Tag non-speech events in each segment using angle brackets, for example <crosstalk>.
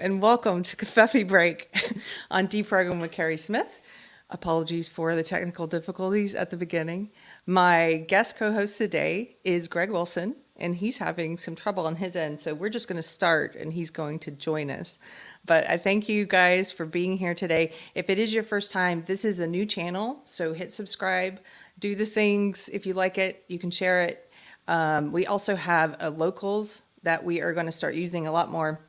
And welcome to Kerfefe Break <laughs> on Deprogram with Carrie Smith. Apologies for the technical difficulties at the beginning. My guest co-host today is Greg Wilson, and he's having some trouble on his end, so we're just going to start, and he's going to join us. But I thank you guys for being here today. If it is your first time, this is a new channel, so hit subscribe, do the things. If you like it, you can share it. Um, we also have a locals that we are going to start using a lot more.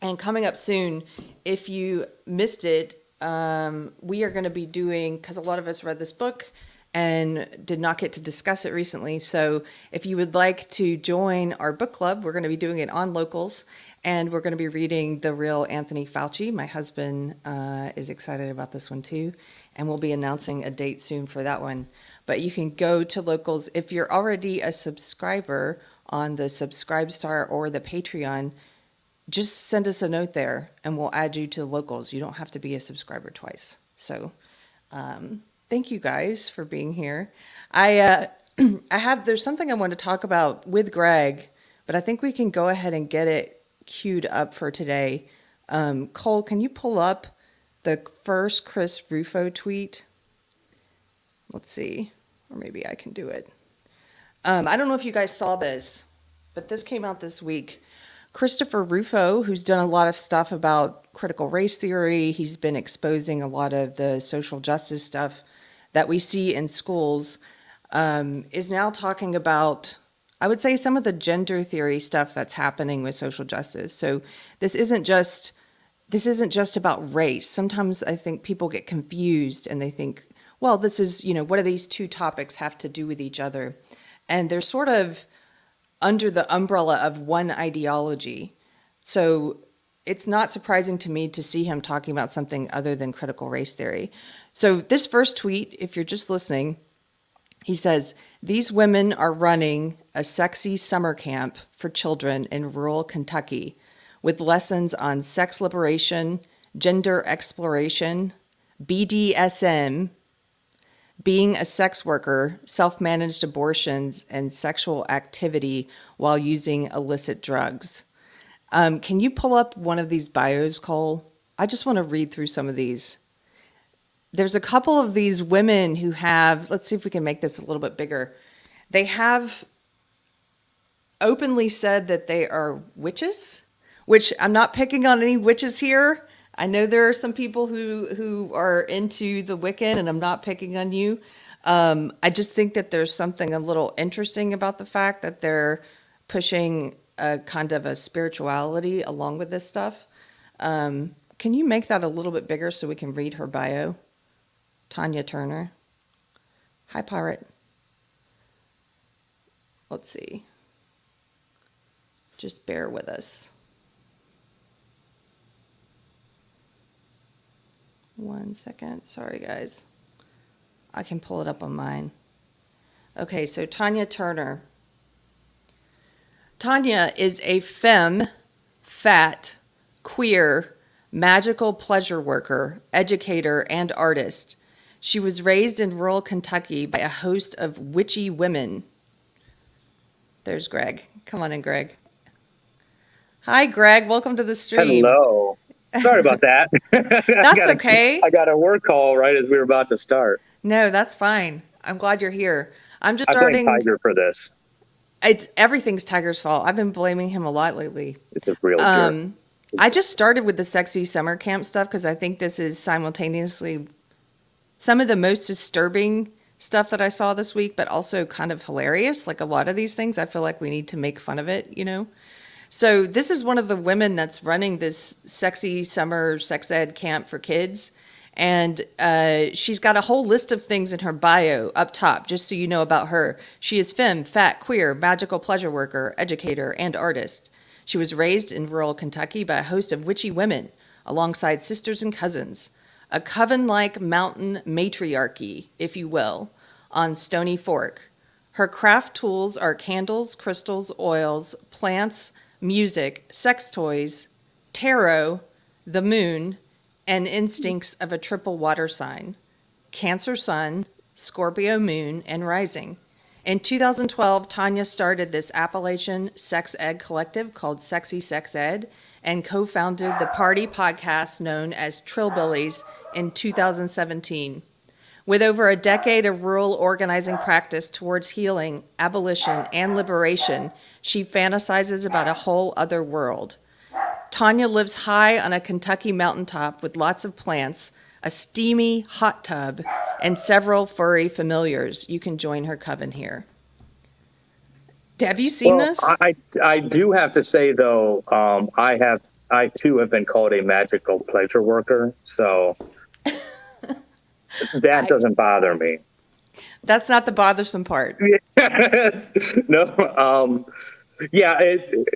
And coming up soon, if you missed it, um, we are going to be doing, because a lot of us read this book and did not get to discuss it recently. So if you would like to join our book club, we're going to be doing it on locals. And we're going to be reading The Real Anthony Fauci. My husband uh, is excited about this one too. And we'll be announcing a date soon for that one. But you can go to locals. If you're already a subscriber on the Subscribestar or the Patreon, just send us a note there and we'll add you to the locals. You don't have to be a subscriber twice. So, um, thank you guys for being here. I uh, <clears throat> I have there's something I want to talk about with Greg, but I think we can go ahead and get it queued up for today. Um, Cole, can you pull up the first Chris Rufo tweet? Let's see, or maybe I can do it. Um, I don't know if you guys saw this, but this came out this week. Christopher Rufo, who's done a lot of stuff about critical race theory, he's been exposing a lot of the social justice stuff that we see in schools, um, is now talking about, I would say, some of the gender theory stuff that's happening with social justice. So this isn't just this isn't just about race. Sometimes I think people get confused and they think, well, this is, you know, what do these two topics have to do with each other? And they're sort of under the umbrella of one ideology. So it's not surprising to me to see him talking about something other than critical race theory. So, this first tweet, if you're just listening, he says, These women are running a sexy summer camp for children in rural Kentucky with lessons on sex liberation, gender exploration, BDSM, being a sex worker, self managed abortions, and sexual activity while using illicit drugs. Um, can you pull up one of these bios, Cole? I just want to read through some of these. There's a couple of these women who have, let's see if we can make this a little bit bigger. They have openly said that they are witches, which I'm not picking on any witches here. I know there are some people who who are into the Wiccan, and I'm not picking on you. Um, I just think that there's something a little interesting about the fact that they're pushing a kind of a spirituality along with this stuff. Um, can you make that a little bit bigger so we can read her bio? Tanya Turner. Hi, pirate. Let's see. Just bear with us. One second. Sorry, guys. I can pull it up on mine. Okay, so Tanya Turner. Tanya is a femme, fat, queer, magical pleasure worker, educator, and artist. She was raised in rural Kentucky by a host of witchy women. There's Greg. Come on in, Greg. Hi, Greg. Welcome to the stream. Hello. Sorry about that. <laughs> that's I okay. I got a work call right as we were about to start. No, that's fine. I'm glad you're here. I'm just I starting. Tiger for this. It's everything's Tiger's fault. I've been blaming him a lot lately. It's a real um, I just started with the sexy summer camp stuff because I think this is simultaneously some of the most disturbing stuff that I saw this week, but also kind of hilarious. Like a lot of these things, I feel like we need to make fun of it, you know? So this is one of the women that's running this sexy summer sex ed camp for kids. And uh, she's got a whole list of things in her bio up top, just so you know about her. She is femme, fat, queer, magical pleasure worker, educator, and artist. She was raised in rural Kentucky by a host of witchy women, alongside sisters and cousins. A coven like mountain matriarchy, if you will, on Stony Fork. Her craft tools are candles, crystals, oils, plants, music, sex toys, tarot, the moon, and instincts of a triple water sign Cancer Sun, Scorpio Moon, and Rising. In 2012, Tanya started this Appalachian sex ed collective called Sexy Sex Ed, and co founded the party podcast known as Trillbillies in 2017. With over a decade of rural organizing practice towards healing, abolition, and liberation, she fantasizes about a whole other world. Tanya lives high on a Kentucky mountaintop with lots of plants, a steamy hot tub, and several furry familiars. You can join her coven here. Have you seen Well, this? I I do have to say though, um, I have I too have been called a magical pleasure worker, so <laughs> that I- doesn't bother me. That's not the bothersome part. <laughs> no, um, yeah, it,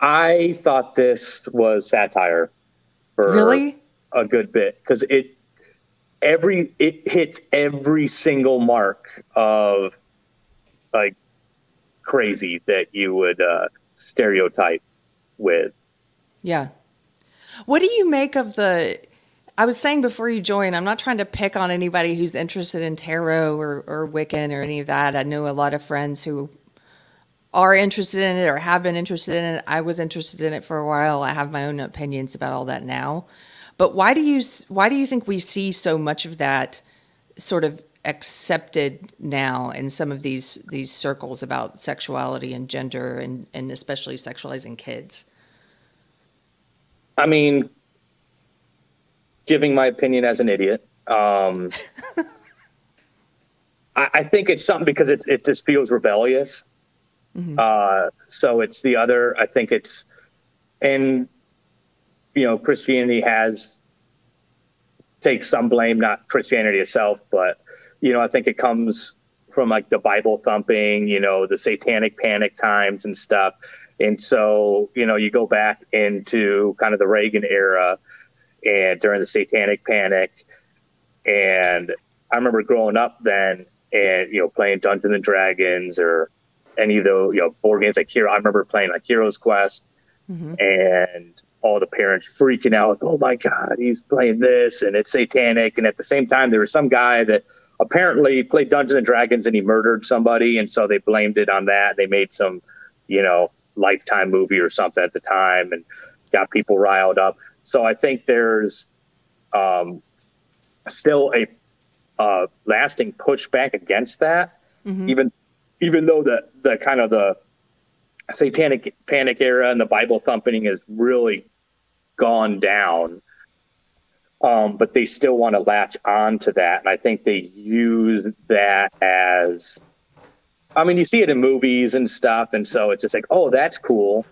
I thought this was satire for Really? a good bit because it every it hits every single mark of like crazy that you would uh, stereotype with. Yeah. What do you make of the? I was saying before you joined, I'm not trying to pick on anybody who's interested in tarot or, or Wiccan or any of that. I know a lot of friends who are interested in it or have been interested in it. I was interested in it for a while. I have my own opinions about all that now. But why do you why do you think we see so much of that sort of accepted now in some of these these circles about sexuality and gender and, and especially sexualizing kids? I mean, giving my opinion as an idiot. Um, <laughs> I, I think it's something because it it just feels rebellious. Mhm. Uh, so it's the other. I think it's, and you know, Christianity has takes some blame, not Christianity itself, but you know, I think it comes from like the Bible thumping, you know, the satanic panic times and stuff. And so, you know, you go back into kind of the Reagan era and during the satanic panic. And I remember growing up then and, you know, playing Dungeons and Dragons or any of the, you know, board games like Hero. I remember playing like Heroes Quest Mhm. and all the parents freaking out, oh my God, he's playing this and it's satanic. And at the same time, there was some guy that apparently played Dungeons and Dragons and he murdered somebody. And so they blamed it on that. They made some, you know, lifetime movie or something at the time and got people riled up. So I think there's um, still a uh, lasting pushback against that, Mhm. even even though the the kind of the satanic panic era and the Bible thumping has really gone down. Um, but they still want to latch on to that. And I think they use that as, I mean, you see it in movies and stuff. And so it's just like, oh, that's cool.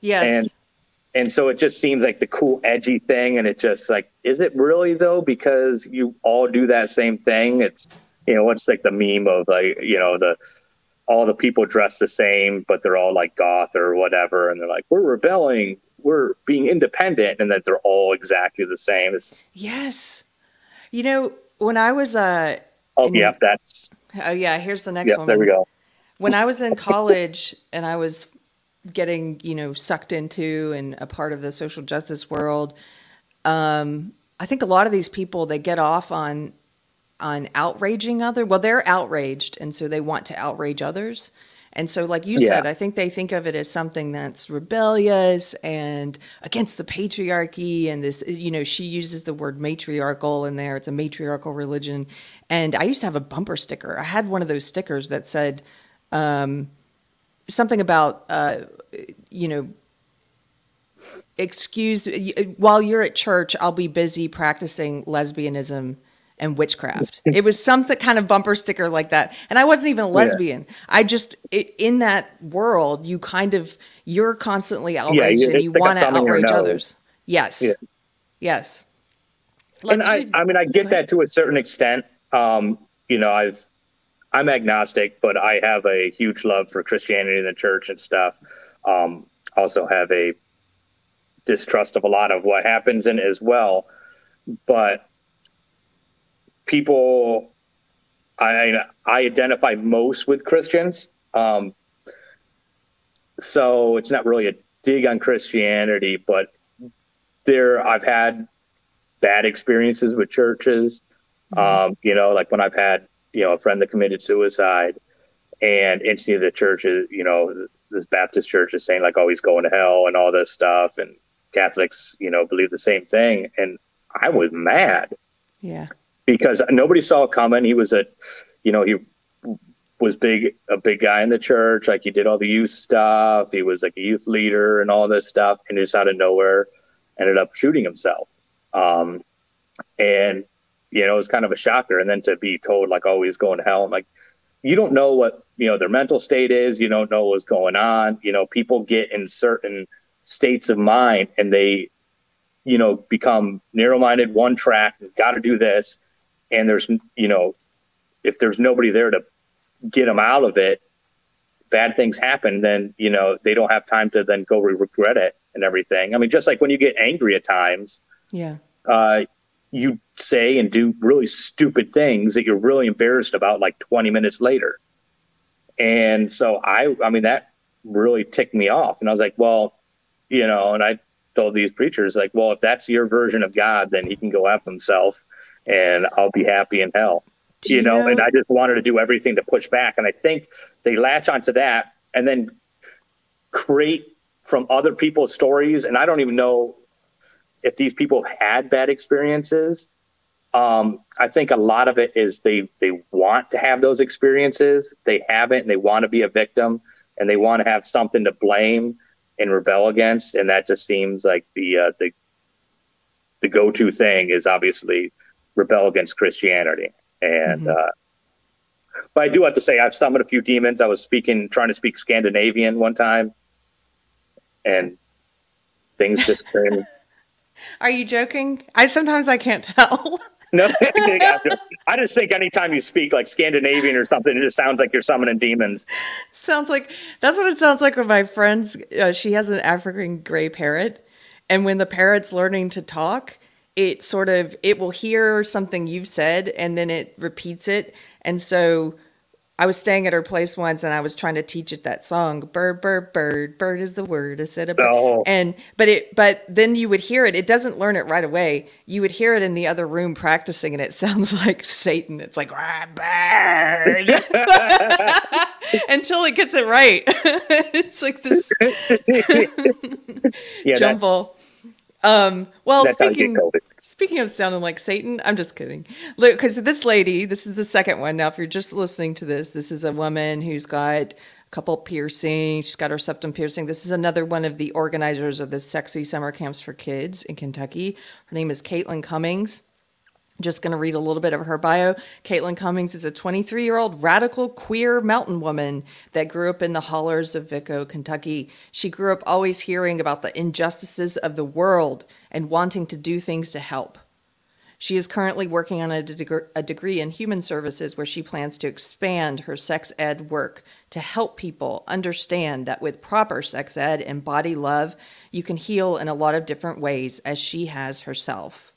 Yes. And, and so it just seems like the cool, edgy thing. And it just like, is it really though? Because you all do that same thing. It's, you know, what's like the meme of like, you know, the, all the people dress the same, but they're all like goth or whatever. And they're like, we're rebelling. We're being independent. And that they're all exactly the same. It's, yes. You know, when I was uh oh, yeah, that's, oh yeah, here's the next yeah, one. there we go. When I was in college and I was getting, you know, sucked into and a part of the social justice world, um, I think a lot of these people they get off on on outraging other. Well, they're outraged, and so they want to outrage others. And so, like you Yeah. said, I think they think of it as something that's rebellious and against the patriarchy. And this, you know, she uses the word matriarchal in there. It's a matriarchal religion. And I used to have a bumper sticker. I had one of those stickers that said um, something about, uh, you know, excuse while you're at church, I'll be busy practicing lesbianism and witchcraft. <laughs> it was something kind of bumper sticker like that. And I wasn't even a lesbian. I just i in that world, you kind of you're constantly outraged you- and you like want to outrage others. Yes. Yeah. Yes. and Let's I, read- I mean, I get that to a certain extent. Um, you know, I've, I'm agnostic, but I have a huge love for Christianity and the church and stuff. Um, also have a distrust of a lot of what happens in it as well. But people, I, I identify most with Christians. Um, so it's not really a dig on Christianity, but there I've had bad experiences with churches. Um, you know, like when I've had, you know, a friend that committed suicide and instantly the churches, you know, this Baptist church is saying like, oh, he's going to hell and all this stuff, and Catholics, you know, believe the same thing, and I was mad. Yeah. Because nobody saw it coming. He was a, you know, he was big, a big guy in the church. Like he did all the youth stuff. He was like a youth leader and all this stuff. And just out of nowhere, ended up shooting himself. Um, and you know, it was kind of a shocker. And then to be told like, oh, he's going to hell. I'm like, you don't know what you know their mental state is. You don't know what's going on. You know, people get in certain states of mind and they you know become narrow-minded one track got to do this and there's you know if there's nobody there to get them out of it bad things happen then you know they don't have time to then go regret it and everything i mean just like when you get angry at times yeah uh, you say and do really stupid things that you're really embarrassed about like 20 minutes later. And so i i mean that really ticked me off. And i was like well you know and i told these preachers like well if that's your version of god then he can go after himself and i'll be happy in hell. You, you know? know- and i just wanted to do everything to push back. And i think they latch onto that and then create from other people's stories. And i don't even know if these people have had bad experiences um, i think a lot of it is they they want to have those experiences. They haven't and they want to be a victim and they want to have something to blame and rebel against and that just seems like the uh, the the go-to thing is obviously rebel against christianity. And Mhm. uh but i do have to say i've summoned a few demons. I was speaking trying to speak scandinavian one time and things just came Are you joking? I sometimes I can't tell. <laughs> no <laughs> <laughs> i just think anytime you speak like scandinavian or something it just sounds like you're summoning demons sounds like that's what it sounds like with my friends. Uh, she has an African gray parrot, and when the parrot's learning to talk, it sort of it will hear something you've said and then it repeats it. And so I was staying at her place once and I was trying to teach it that song, bird, bird, bird, bird is the word. I said a bird. Oh. And but it but then you would hear it. It doesn't learn it right away. You would hear it in the other room practicing and it <laughs> sounds like Satan. It's like "Ah, bird <laughs> <laughs> until it gets it right. it's like this yeah jumble. Um, well, that's how you speaking speaking of sounding like Satan, I'm just kidding. Look, because this lady, this is the second one. Now, if you're just listening to this, this is a woman who's got a couple piercings. She's got her septum piercing. This is another one of the organizers of the sexy summer camps for kids in Kentucky. Her name is Caitlin Cummings. Just going to read a little bit of her bio. Caitlin Cummings is a 23 year old radical queer mountain woman that grew up in the hollers of Vicco, Kentucky. She grew up always hearing about the injustices of the world and wanting to do things to help. She is currently working on a, deg- a degree in human services where she plans to expand her sex ed work to help people understand that with proper sex ed and body love, you can heal in a lot of different ways, as she has herself.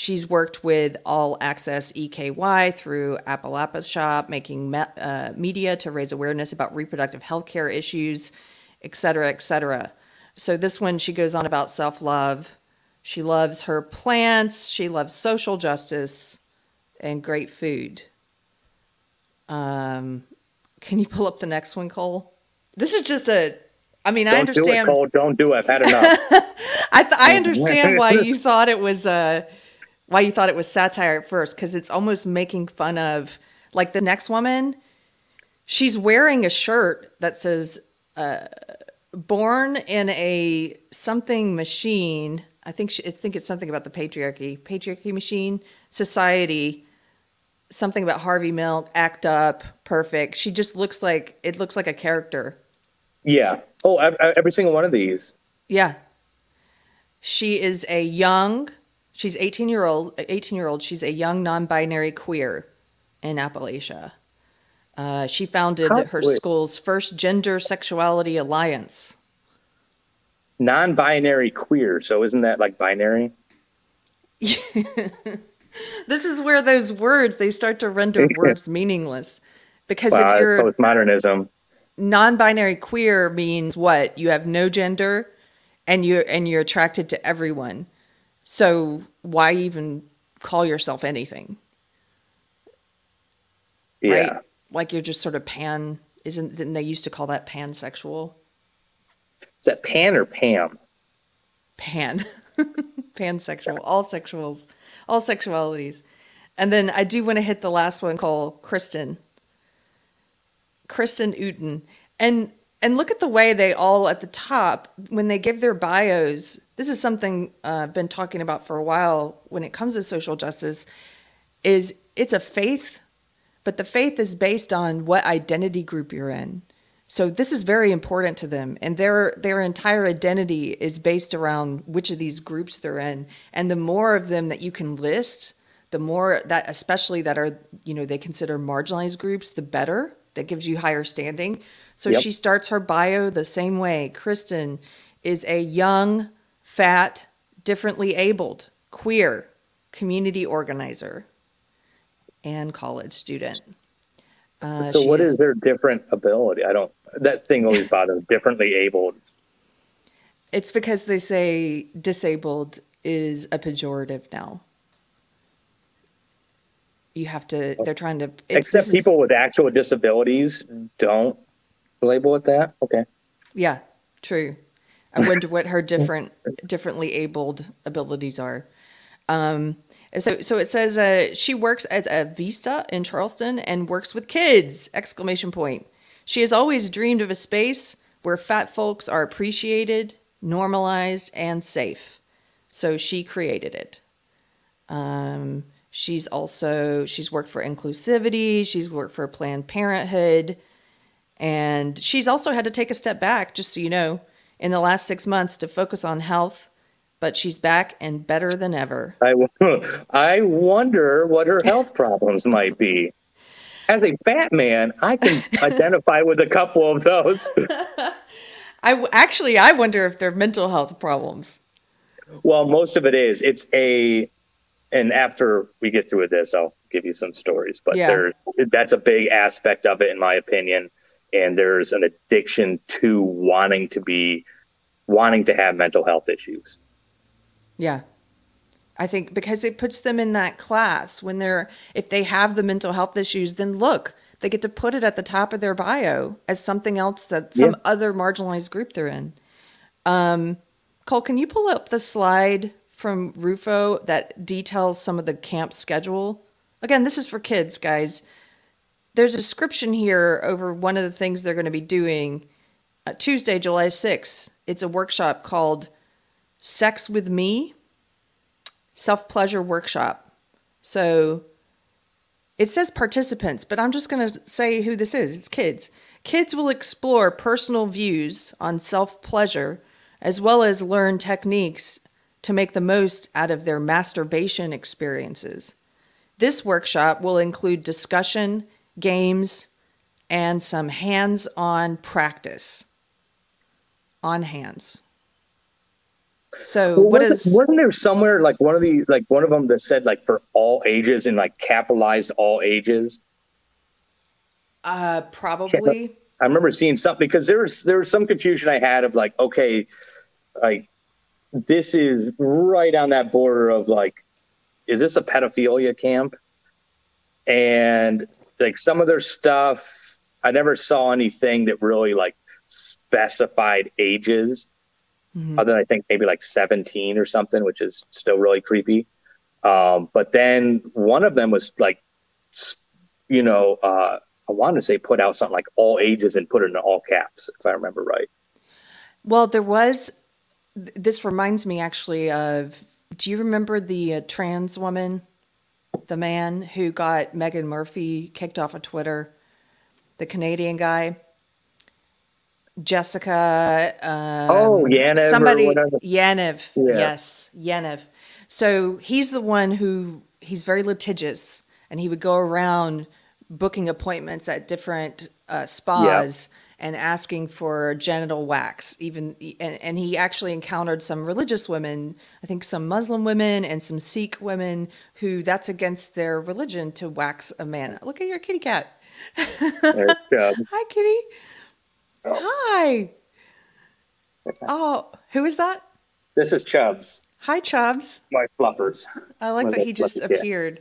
She's worked with All Access EKY through Appalshop, making me- uh, media to raise awareness about reproductive health care issues, et cetera, et cetera. So this one, she goes on about self love. She loves her plants. She loves social justice and great food. Um, can you pull up the next one, Cole? This is just a. I mean, I don't do it understand. Cole. don't do it i've had enough <laughs> I th- I understand why you thought it was uh why you thought it was satire at first because it's almost making fun of like the next woman. She's wearing a shirt that says uh, "Born in a something machine." I think she, I think it's something about the patriarchy, patriarchy machine society. Something about Harvey Milk, act up, perfect. She just looks like it looks like a character. yeah oh ev- ev- every single one of these Yeah. She is a young, she's 18 year old, 18 year old. She's a young non-binary queer in Appalachia. Uh, she founded How- her school's first gender sexuality alliance. non-binary queer so isn't that like binary <laughs> This is where those words they start to render <laughs> words meaningless. Because wow if you're postmodernism non-binary queer means what? You have no gender and you and you're attracted to everyone. So why even call yourself anything? yeah right? Like you're just sort of pan Isn't then they used to call that pansexual? Is that Pan or Pam? Pan. <laughs> pansexual. All sexuals. All sexualities. And then I do want to hit the last one called Kristen. Kristen Uten. And and look at the way they all at the top when they give their bios. This is something uh, I've been talking about for a while when it comes to social justice. Is it's a faith, but the faith is based on what identity group you're in. So this is very important to them, and their their entire identity is based around which of these groups they're in. And the more of them that you can list, the more that especially that are you know they consider marginalized groups, the better. That gives you higher standing. So Yep. she starts her bio the same way. Kristen is a young, fat, differently abled, queer community organizer and college student. Uh, so what is their different ability? I don't. That thing always <laughs> bothers. Differently abled. It's because they say disabled is a pejorative now. You have to. They're trying to. Except this is- people with actual disabilities don't label it that. Okay. Yeah, true. I wonder <laughs> what her different, differently abled abilities are. Um, so, so it says uh, she works as a Vista in Charleston and works with kids! Exclamation point. She has always dreamed of a space where fat folks are appreciated, normalized, and safe. So she created it. Um, she's also she's worked for inclusivity. She's worked for Planned Parenthood. And she's also had to take a step back, just so you know, in the last six months to focus on health. But she's back and better than ever. I, <laughs> I wonder what her health problems might be. As a fat man, I can <laughs> identify with a couple of those. <laughs> I actually I wonder if they're mental health problems. Well, most of it is. It's a, and after we get through with this, I'll give you some stories. But Yeah. there, that's a big aspect of it, in my opinion. And there's an addiction to wanting to be, wanting to have mental health issues. Yeah. I think because it puts them in that class when they're if they have the mental health issues, then look, they get to put it at the top of their bio as something else that some Yeah. other marginalized group they're in. Um, Cole, can you pull up the slide from Rufo that details some of the camp schedule? Again, this is for kids, guys. There's a description here over one of the things they're going to be doing uh, Tuesday, July 6th. It's a workshop called Sex with Me Self Pleasure Workshop. So it says participants, but I'm just going to say who this is. It's kids. Kids will explore personal views on self pleasure as well as learn techniques to make the most out of their masturbation experiences. This workshop will include discussion, games, and some hands on practice. On hands. So, Well, what wasn't, is. wasn't there somewhere like one of the like one of them that said like for all ages and like capitalized all ages? Uh, probably. I remember seeing something because there was there was some confusion I had of like okay, like this is right on that border of like, is this a pedophilia camp? And like some of their stuff, I never saw anything that really like specified ages. Mhm. other than I think maybe like 17 or something, which is still really creepy. Um, but then one of them was like, you know, uh, I want to say put out something like all ages and put it in all caps, if I remember right. Well, there was. This reminds me actually of. Do you remember the uh, trans woman, the man who got Meghan Murphy kicked off of Twitter, the Canadian guy, Jessica. Um, Oh, Yaniv Somebody. Yaniv. Yeah. Yes, Yaniv. So he's the one who he's very litigious, and he would go around booking appointments at different uh, spas and asking for genital wax. Even and, and he actually encountered some religious women, I think some Muslim women and some Sikh women, who that's against their religion to wax a man. Look at your kitty cat. <laughs> Hi, kitty. Hi. Oh, who is that? This is Chubbs, Hi, Chubbs. my fluffers. I like that he just appeared.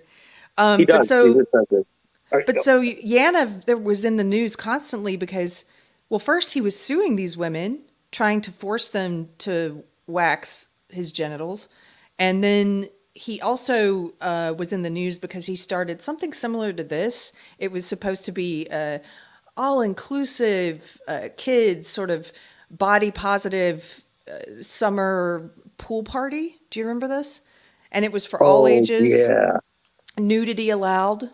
Um, He but does. so he does this. But so Yana there was in the news constantly because, well, first he was suing these women, trying to force them to wax his genitals, and then he also uh, was in the news because he started something similar to this. It was supposed to be uh, all inclusive uh, kids, sort of body positive uh, summer pool party. Do you remember this? And it was for all Oh, ages yeah. nudity allowed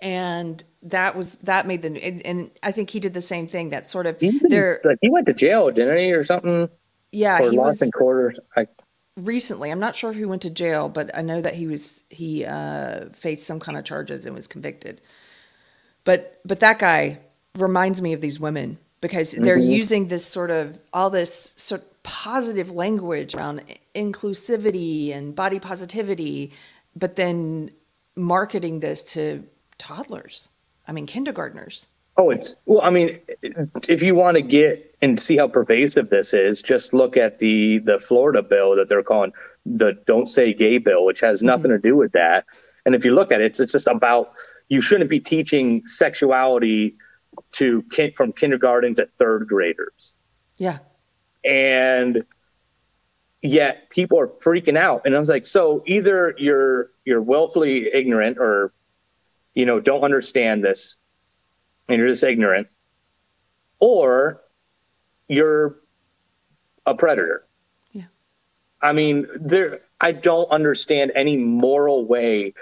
and that was that made the and, and i think he did the same thing that sort of He, there like, he went to jail, didn't he, or something? yeah or he lost was in quarters. I, recently i'm not sure who went to jail but i know that he was he uh faced some kind of charges and was convicted but but that guy reminds me of these women because they're Mhm. using this sort of all this sort of positive language around inclusivity and body positivity but then marketing this to toddlers i mean kindergartners oh, it's well. I mean, if you want to get and see how pervasive this is, just look at the the Florida bill that they're calling the "Don't Say Gay" bill, which has mm-hmm. nothing to do with that. And if you look at it, it's, it's just about you shouldn't be teaching sexuality to kin- from kindergarten to third graders. yeah and yet people are freaking out and i was like so either you're you're willfully ignorant or you know don't understand this and you're just ignorant or you're a predator Yeah. i mean there i don't understand any moral way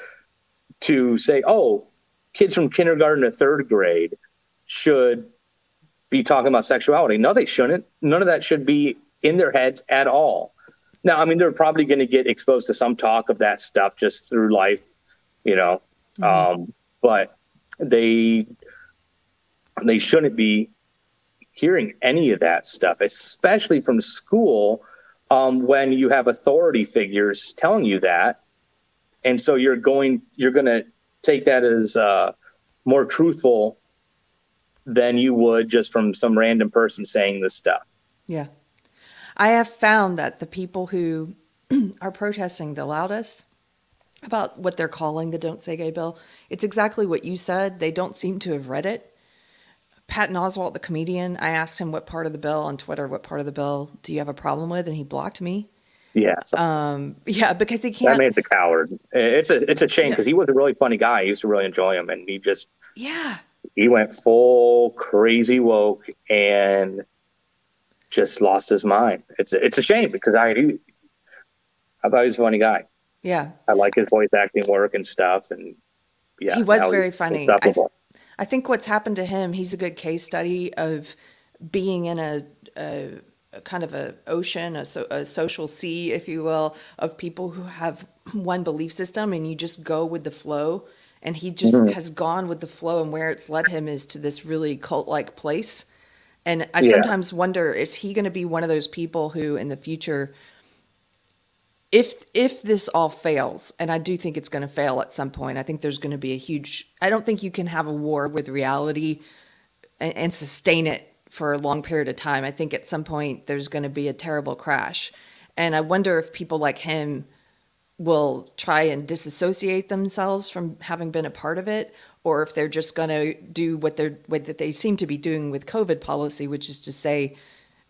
to say oh kids from kindergarten to third grade should be talking about sexuality. No, they shouldn't. None of that should be in their heads at all. Now, I mean, they're probably going to get exposed to some talk of that stuff just through life, you know. Um, but they they shouldn't be hearing any of that stuff, especially from school, um, when you have authority figures telling you that, and so you're going you're going to take that as uh, more truthful than you would just from some random person saying this stuff. Yeah. I have found that the people who <clears throat> are protesting the loudest about what they're calling the Don't Say Gay bill, it's exactly what you said. They don't seem to have read it. Patton Oswalt, the comedian, I asked him what part of the bill on Twitter, what part of the bill do you have a problem with? And he blocked me. Yeah, so Um, yeah, because he can't. man's a coward. It's a it's a shame Yeah. because he was a really funny guy. I used to really enjoy him, and he just yeah. he went full crazy woke and just lost his mind. It's a, it's a shame because I I thought he was a funny guy. Yeah. I like his voice acting work and stuff, and yeah, He was very funny. I- insufferable. I think what's happened to him, he's a good case study of being in a, a, a kind of a ocean, a, so, a social sea, if you will, of people who have one belief system, and you just go with the flow. And he just Mhm. has gone with the flow, and where it's led him is to this really cult-like place. And I Yeah. sometimes wonder, is he going to be one of those people who, in the future, if if this all fails and i do think it's going to fail at some point i think there's going to be a huge i don't think you can have a war with reality and, and sustain it for a long period of time. I think at some point there's going to be a terrible crash. And i wonder if people like him will try and disassociate themselves from having been a part of it or if they're just going to do what they're what they seem to be doing with covid policy which is to say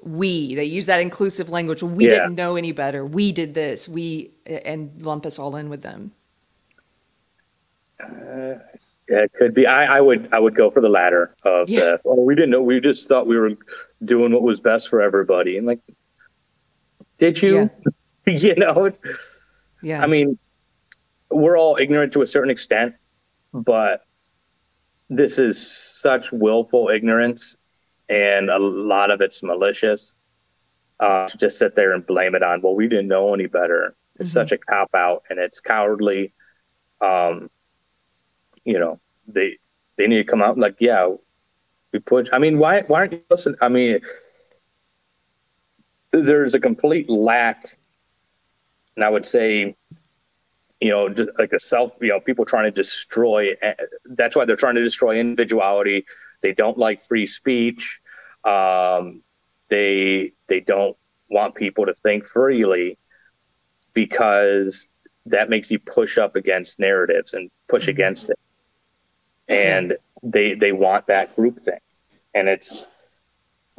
we they use that inclusive language we Yeah. didn't know any better we did this we and lump us all in with them Uh, yeah, it could be. I, I would I would go for the latter of Yeah. the. Oh, we didn't know. We just thought we were doing what was best for everybody. And like, did you? <laughs> you know, yeah I mean, we're all ignorant to a certain extent, but this is such willful ignorance, and a lot of it's malicious. Uh, to just sit there and blame it on, well, we didn't know any better. It's Mhm. such a cop out, and it's cowardly. Um, you know, they they need to come out like, yeah, we put. I mean, why why aren't you listening? I mean, there's a complete lack, and I would say you know, just like a self, you know, people trying to destroy. eh, That's why they're trying to destroy individuality. They don't like free speech. Um, they they don't want people to think freely because that makes you push up against narratives and push Mhm. against it. and they they want that group thing, and it's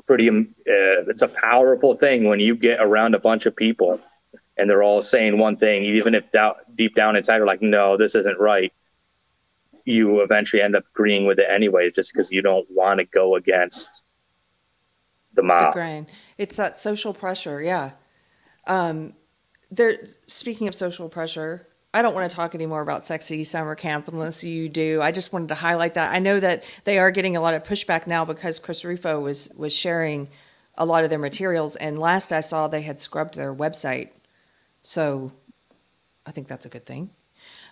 pretty. Um, uh, it's a powerful thing when you get around a bunch of people, and they're all saying one thing, even if deep down inside are like, no, this isn't right. You eventually end up agreeing with it anyway, just because you don't want to go against the mob. The grain. It's that social pressure, yeah. Um, there. Speaking of social pressure, I don't want to talk anymore about sexy summer camp unless you do. I just wanted to highlight that. I know that they are getting a lot of pushback now because Chris Rufo was was sharing a lot of their materials, and last I saw, they had scrubbed their website. So, I think that's a good thing.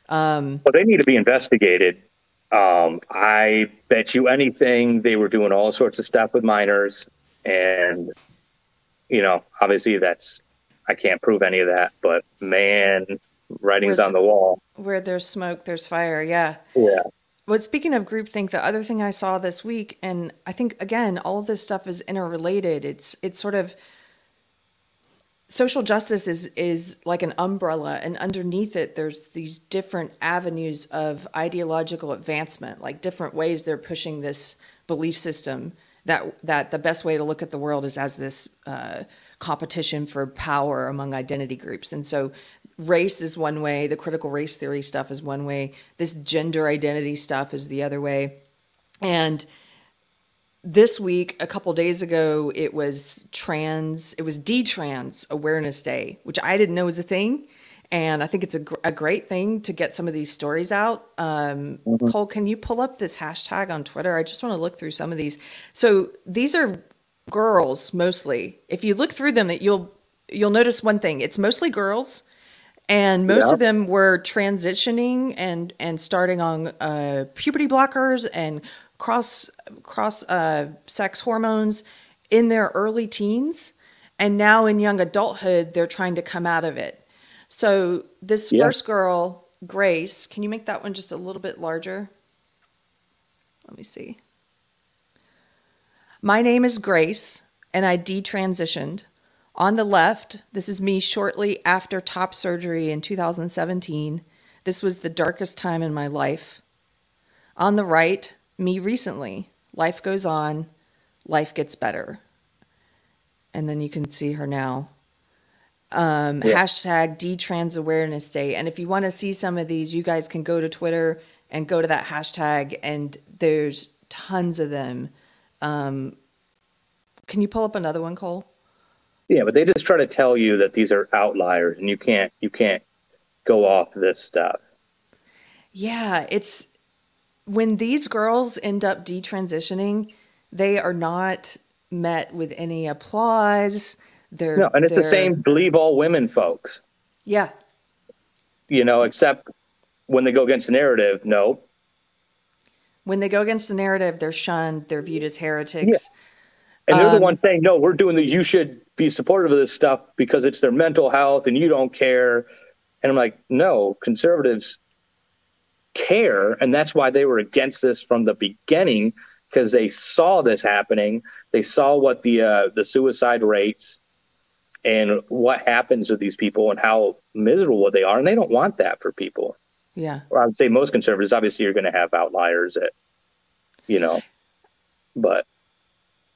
Um, well, they need to be investigated. Um, I bet you anything they were doing all sorts of stuff with minors, and you know, obviously that's I can't prove any of that, but man, writings on the wall. Where there's smoke, there's fire. Yeah. Yeah. Well, speaking of groupthink, the other thing I saw this week, and I think again, all of this stuff is interrelated. It's it's sort of social justice is is like an umbrella, and underneath it, there's these different avenues of ideological advancement, like different ways they're pushing this belief system that that the best way to look at the world is as this uh, competition for power among identity groups. And so race is one way, the critical race theory stuff is one way, this gender identity stuff is the other way. And this week, a couple days ago, it was trans, it was D-Trans Awareness Day, which I didn't know was a thing. And I think it's a, gr- a great thing to get some of these stories out. Um, mm-hmm. Cole, can you pull up this hashtag on Twitter? I just want to look through some of these. So these are girls mostly. If you look through them, that you'll you'll notice one thing. It's mostly girls and most yeah. of them were transitioning and and starting on uh, puberty blockers and cross cross uh, sex hormones in their early teens, and now in young adulthood they're trying to come out of it. So this yeah. first girl, Grace, can you make that one just a little bit larger? Let me see. My name is Grace, and I detransitioned. On the left, this is me shortly after top surgery in 2017. This was the darkest time in my life. On the right, me recently. Life goes on, life gets better. And then you can see her now. Um, yeah. Hashtag D-Trans Awareness Day. And if you want to see some of these, you guys can go to Twitter and go to that hashtag, and there's tons of them. Um, can you pull up another one, Cole? Yeah, but they just try to tell you that these are outliers and you can't you can't go off this stuff. Yeah, it's when these girls end up detransitioning, they are not met with any applause. They're No, and it's the same believe all women folks. Yeah. You know, except when they go against the narrative, no. When they go against the narrative, they're shunned, they're viewed as heretics. Yeah. And they're um, the one saying, no, we're doing the, you should be supportive of this stuff because it's their mental health and you don't care. And I'm like, no, conservatives care. And that's why they were against this from the beginning because they saw this happening. They saw what the, uh, the suicide rates and what happens with these people and how miserable they are. And they don't want that for people. Yeah. Or I would say most conservatives, obviously, you're going to have outliers that, you know, but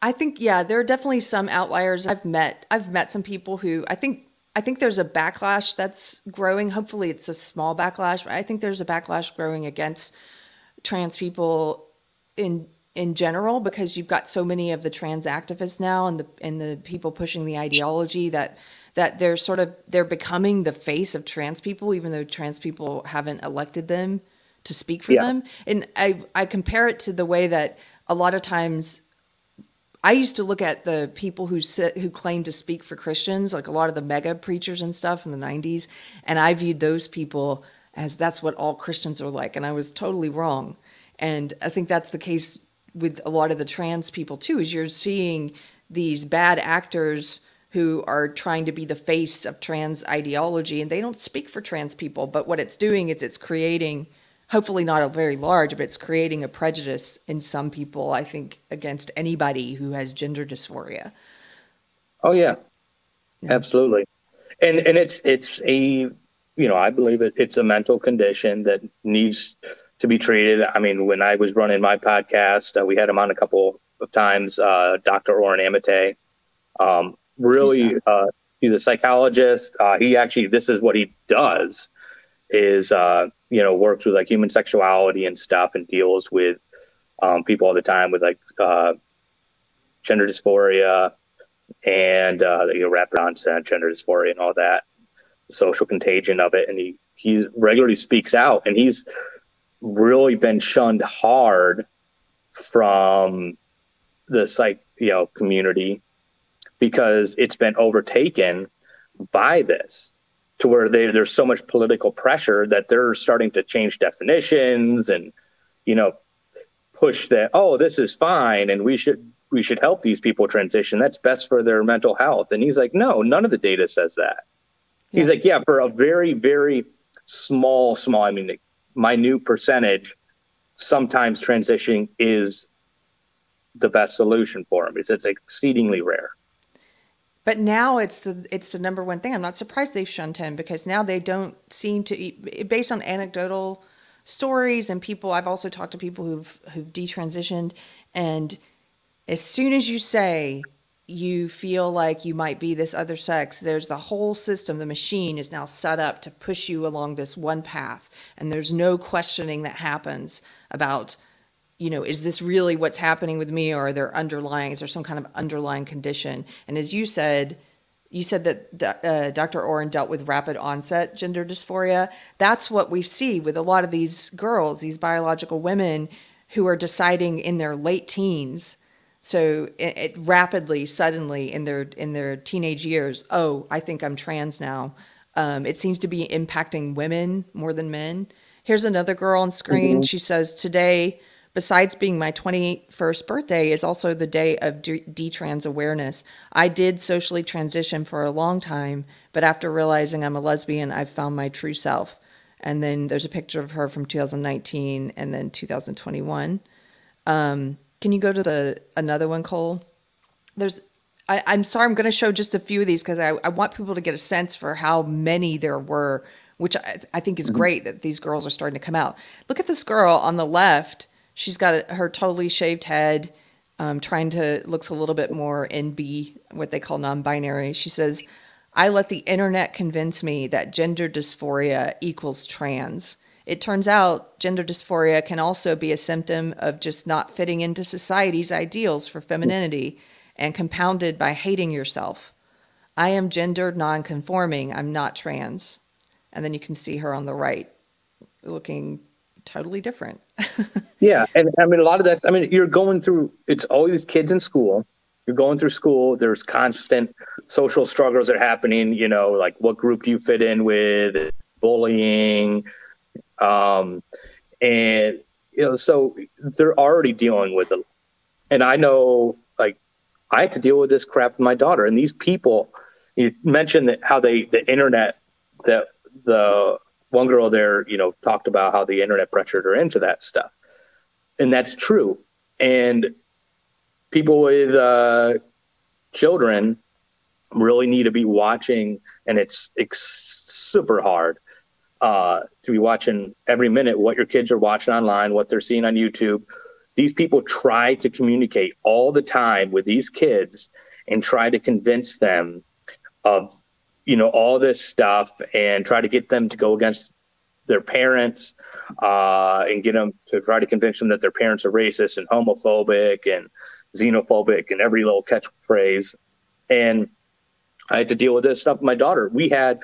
I think yeah, there are definitely some outliers. I've met I've met some people who I think I think there's a backlash that's growing. Hopefully it's a small backlash, but I think there's a backlash growing against trans people in in general because you've got so many of the trans activists now and the and the people pushing the ideology that that they're sort of they're becoming the face of trans people even though trans people haven't elected them to speak for yeah. them. And I I compare it to the way that a lot of times I used to look at the people who sit, who claim to speak for Christians, like a lot of the mega preachers and stuff in the 90s, and I viewed those people as that's what all Christians are like, and I was totally wrong. And I think that's the case with a lot of the trans people too. Is you're seeing these bad actors who are trying to be the face of trans ideology, and they don't speak for trans people. But what it's doing is it's creating hopefully not a very large, but it's creating a prejudice in some people, I think, against anybody who has gender dysphoria. Oh yeah, yeah. absolutely. And and it's it's a you know I believe it, it's a mental condition that needs to be treated. I mean, when I was running my podcast, uh, we had him on a couple of times. Uh, Dr. Oren Amitay, um, really, uh, he's a psychologist. Uh, he actually, this is what he does, is uh, you know works with like human sexuality and stuff, and deals with um, people all the time with like uh, gender dysphoria and you know rapid onset gender dysphoria and all that, social contagion of it, and he he regularly speaks out, and he's really been shunned hard from the psych you know community because it's been overtaken by this to where they, there's so much political pressure that they're starting to change definitions and you know push that oh this is fine and we should we should help these people transition that's best for their mental health and he's like no none of the data says that yeah. he's like yeah for a very very small small i mean minute percentage, sometimes transitioning is the best solution for them. It's, it's exceedingly rare. But now it's the it's the number one thing. I'm not surprised they've shunned him because now they don't seem to, based on anecdotal stories and people. I've also talked to people who've who've detransitioned, and as soon as you say you feel like you might be this other sex, there's the whole system, the machine is now set up to push you along this one path. And there's no questioning that happens about, you know, is this really what's happening with me or are there underlying, is there some kind of underlying condition? And as you said, you said that uh, Dr. Oren dealt with rapid onset gender dysphoria. That's what we see with a lot of these girls, these biological women who are deciding in their late teens so it, it, rapidly, suddenly in their in their teenage years, oh, I think I'm trans now. Um, it seems to be impacting women more than men. Here's another girl on screen. Mm-hmm. She says, "Today, besides being my 21st birthday, is also the day of detrans awareness. I did socially transition for a long time, but after realizing I'm a lesbian, I've found my true self." And then there's a picture of her from 2019 and then 2021. Um, can you go to the another one, Cole? There's I, am sorry, I'm going to show just a few of these because I, I want people to get a sense for how many there were, which I, I think is mm-hmm. great that these girls are starting to come out. Look at this girl on the left. She's got her totally shaved head, um, trying to looks a little bit more NB, what they call non-binary. She says, "I let the internet convince me that gender dysphoria equals trans." It turns out gender dysphoria can also be a symptom of just not fitting into society's ideals for femininity and compounded by hating yourself. I am gender nonconforming. I'm not trans. And then you can see her on the right looking totally different. <laughs> yeah. And I mean, a lot of that, I mean, you're going through, it's always kids in school. You're going through school. There's constant social struggles that are happening. You know, like what group do you fit in with? Bullying, um, and you know, so they're already dealing with it. And I know, like, I had to deal with this crap with my daughter. And these people, you mentioned that how they the internet that the one girl there, you know, talked about how the internet pressured her into that stuff, and that's true. And people with uh, children really need to be watching, and it's, it's super hard uh, to be watching every minute what your kids are watching online, what they're seeing on YouTube. These people try to communicate all the time with these kids and try to convince them of, you know, all this stuff and try to get them to go against their parents uh, and get them to try to convince them that their parents are racist and homophobic and xenophobic and every little catchphrase. And I had to deal with this stuff with my daughter. We had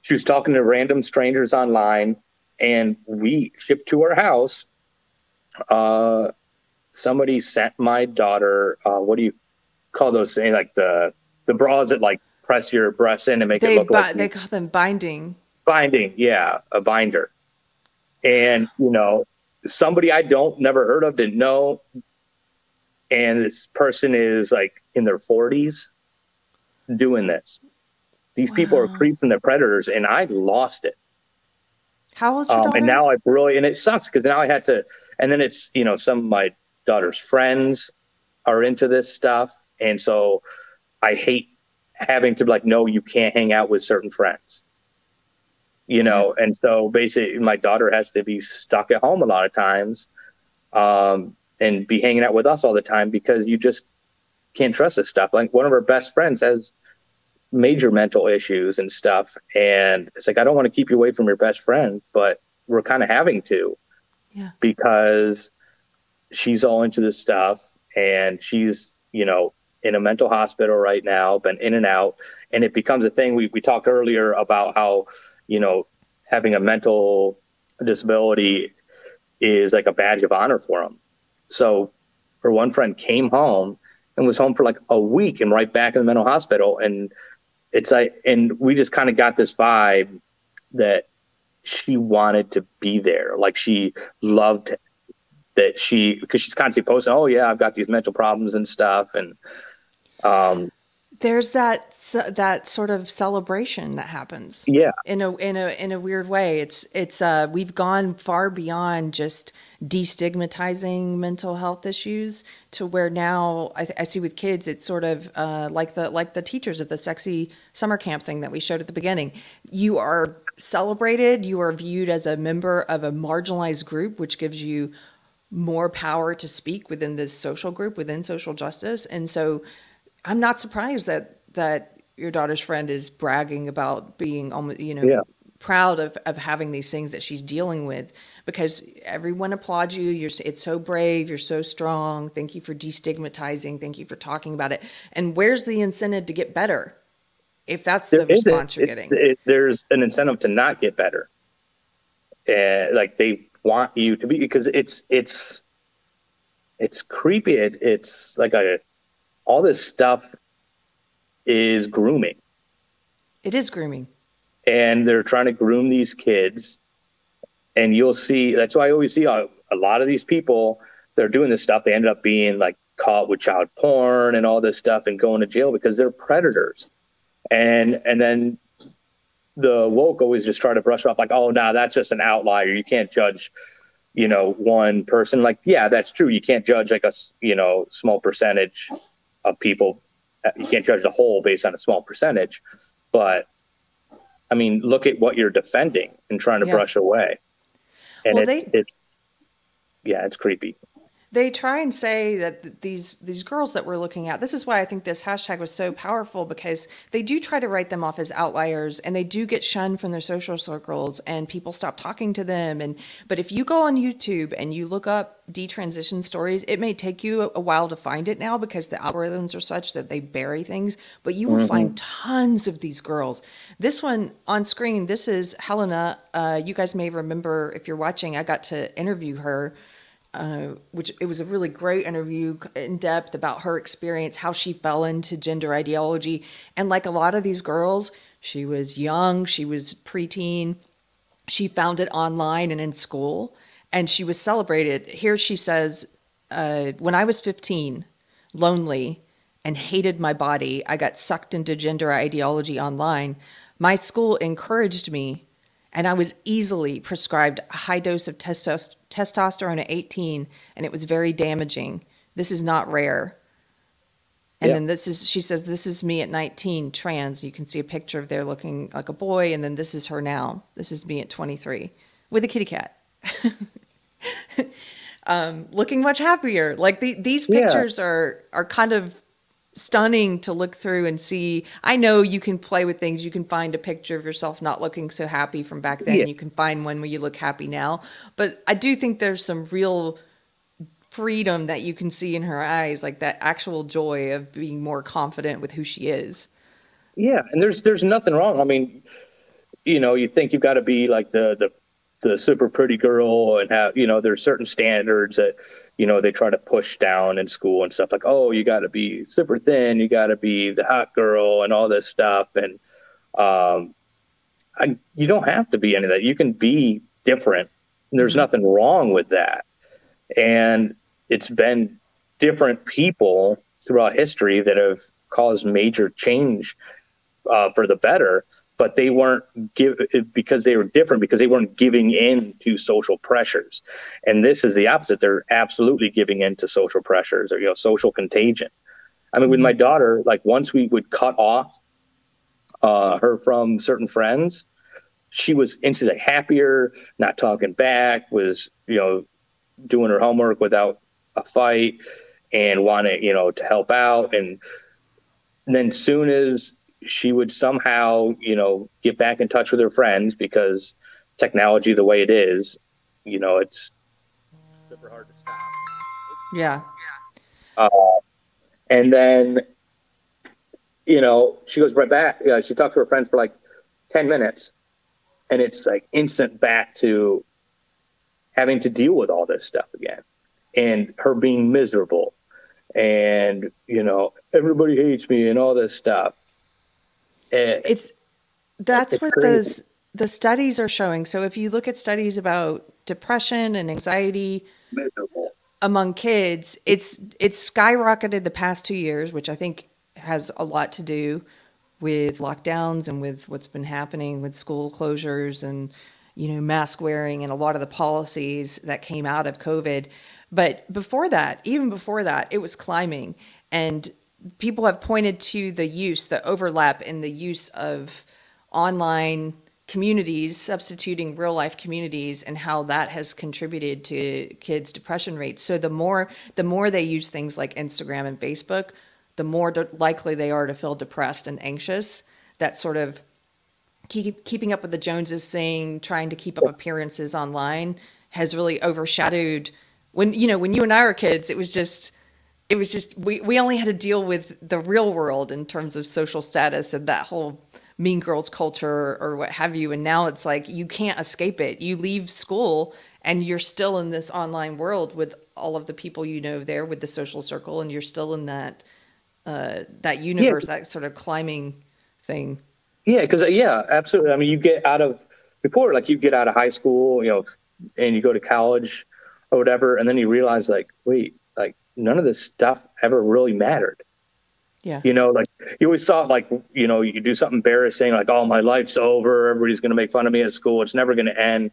she was talking to random strangers online, and we shipped to her house. Uh, somebody sent my daughter. Uh, what do you call those things? Like the the bras that like press your breasts in and make they it look bi- like they call them binding. Binding, yeah, a binder. And you know, somebody I don't never heard of, didn't know, and this person is like in their forties doing this. These wow. people are creeps and they're predators, and I lost it. How old? Um, and now I've really, and it sucks because now I had to, and then it's you know some of my daughter's friends are into this stuff, and so I hate having to be like, no, you can't hang out with certain friends. you know, and so basically my daughter has to be stuck at home a lot of times, um, and be hanging out with us all the time because you just can't trust this stuff. Like one of her best friends has major mental issues and stuff. And it's like, I don't want to keep you away from your best friend, but we're kind of having to. Yeah. Because she's all into this stuff and she's, you know, in a mental hospital right now, been in and out. And it becomes a thing. We, we talked earlier about how, you know, having a mental disability is like a badge of honor for them. So her one friend came home and was home for like a week and right back in the mental hospital. And it's like, and we just kind of got this vibe that she wanted to be there. Like she loved that she, because she's constantly posting, oh yeah, I've got these mental problems and stuff. And, um, there's that that sort of celebration that happens. Yeah. In a in a in a weird way. It's it's uh we've gone far beyond just destigmatizing mental health issues to where now I, I see with kids it's sort of uh, like the like the teachers at the sexy summer camp thing that we showed at the beginning. You are celebrated. You are viewed as a member of a marginalized group which gives you more power to speak within this social group within social justice. And so I'm not surprised that that your daughter's friend is bragging about being almost you know yeah. proud of of having these things that she's dealing with because everyone applauds you you're it's so brave you're so strong thank you for destigmatizing thank you for talking about it. And where's the incentive to get better if that's the response you're getting? it, there's an incentive to not get better. And like they want you to be because it's it's it's creepy. It, it's like a all this stuff is grooming. It is grooming. And they're trying to groom these kids. And you'll see, that's why I always see a, a lot of these people that are doing this stuff, they end up being like caught with child porn and all this stuff and going to jail because they're predators. And and then the woke always just try to brush off like, oh, nah, that's just an outlier. You can't judge, you know, one person. Like, yeah, that's true. You can't judge like a, you know, small percentage of people. Uh, you can't judge the whole based on a small percentage, but I mean, look at what you're defending and trying to yeah. brush away, and well, it's they, it's yeah, it's creepy they try and say that these these girls that we're looking at this is why i think this hashtag was so powerful because they do try to write them off as outliers and they do get shunned from their social circles and people stop talking to them and but if you go on youtube and you look up detransition stories it may take you a while to find it now because the algorithms are such that they bury things but you will mm-hmm. find tons of these girls this one on screen this is helena uh, you guys may remember if you're watching i got to interview her uh, which it was a really great interview in depth about her experience, how she fell into gender ideology. And like a lot of these girls, she was young, she was preteen, she found it online and in school, and she was celebrated. Here she says, uh, When I was 15, lonely, and hated my body, I got sucked into gender ideology online. My school encouraged me and I was easily prescribed a high dose of testos- testosterone at 18, and it was very damaging. This is not rare. And then this is, she says, this is me at 19, trans. You can see a picture of there looking like a boy, and then this is her now. This is me at 23 with a kitty cat. <laughs> um, looking much happier. Like the, these pictures yeah. are are kind of stunning to look through and see. I know you can play with things. You can find a picture of yourself not looking so happy from back then. Yeah. You can find one where you look happy now. But I do think there's some real freedom that you can see in her eyes, like that actual joy of being more confident with who she is. Yeah, and there's there's nothing wrong. I mean, you know, you think you've got to be like the the the super pretty girl and have you know there's certain standards that you know they try to push down in school and stuff like oh you got to be super thin you got to be the hot girl and all this stuff. And um I, you don't have to be any of that. You can be different. There's mm-hmm. nothing wrong with that. And it's been different people throughout history that have caused major change uh, for the better but they weren't give because they were different because they weren't giving in to social pressures and this is the opposite they're absolutely giving in to social pressures or you know social contagion i mean with my mm-hmm. daughter like once we would cut off uh, her from certain friends she was instantly happier, not talking back, was, you know, doing her homework without a fight and wanted, you know, to help out. And, and then soon as she would somehow, you know, get back in touch with her friends because technology the way it is, you know, it's super hard to stop. Yeah. Uh, and then, you know, she goes right back. You know, she talks to her friends for like 10 minutes and it's like instant back to having to deal with all this stuff again and her being miserable and, you know, everybody hates me and all this stuff. And It's that's It's what crazy. those the studies are showing. So if you look at studies about depression and anxiety miserable. among kids, it's it's skyrocketed the past two years, which I think has a lot to do with lockdowns and with what's been happening with school closures and you know mask wearing and a lot of the policies that came out of COVID. But before that, even before that, it was climbing, and people have pointed to the use, the overlap in the use of online communities substituting real life communities and how that has contributed to kids depression rates. So the more the more they use things like instagram and facebook the more de- likely they are to feel depressed and anxious. That sort of keep, keeping up with the joneses thing trying to keep up appearances online has really overshadowed when you know when you and i were kids it was just it was just we, we only had to deal with the real world in terms of social status and that whole mean girls culture or what have you. And now it's like you can't escape it. You leave school and you're still in this online world with all of the people you know there with the social circle and you're still in that uh, that universe that sort of climbing thing. Yeah, because yeah, absolutely. I mean, you get out of before, like you get out of high school, you know, and you go to college or whatever, and then you realize, like, wait, like none of this stuff ever really mattered. yeah You know, like you always thought, like, you know, you do something embarrassing, like, oh, my life's over. Everybody's going to make fun of me at school. It's never going to end.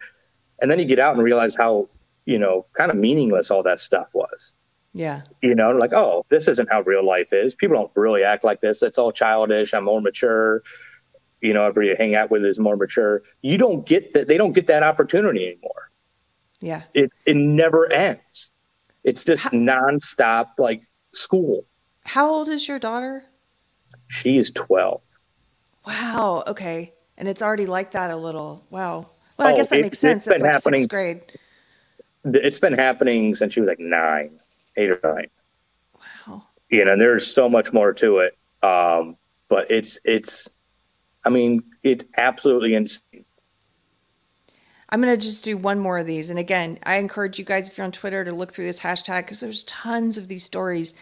And then you get out and realize how, you know, kind of meaningless all that stuff was. yeah You know, like, oh, this isn't how real life is. People don't really act like this. It's all childish. I'm more mature. You know, everybody you hang out with is more mature. You don't get that. They don't get that opportunity anymore. yeah It it never ends. It's just nonstop like school. how old is your daughter She's twelve. wow okay and it's already like that a little wow well i Oh, guess that it- makes sense it's been that's like happening- sixth grade It's been happening since she was like nine, eight or nine. wow You know, and there's so much more to it. Um, but it's it's, I mean, it's absolutely insane. I'm going to just do one more of these. And again, I encourage you guys, if you're on Twitter, to look through this hashtag because there's tons of these stories.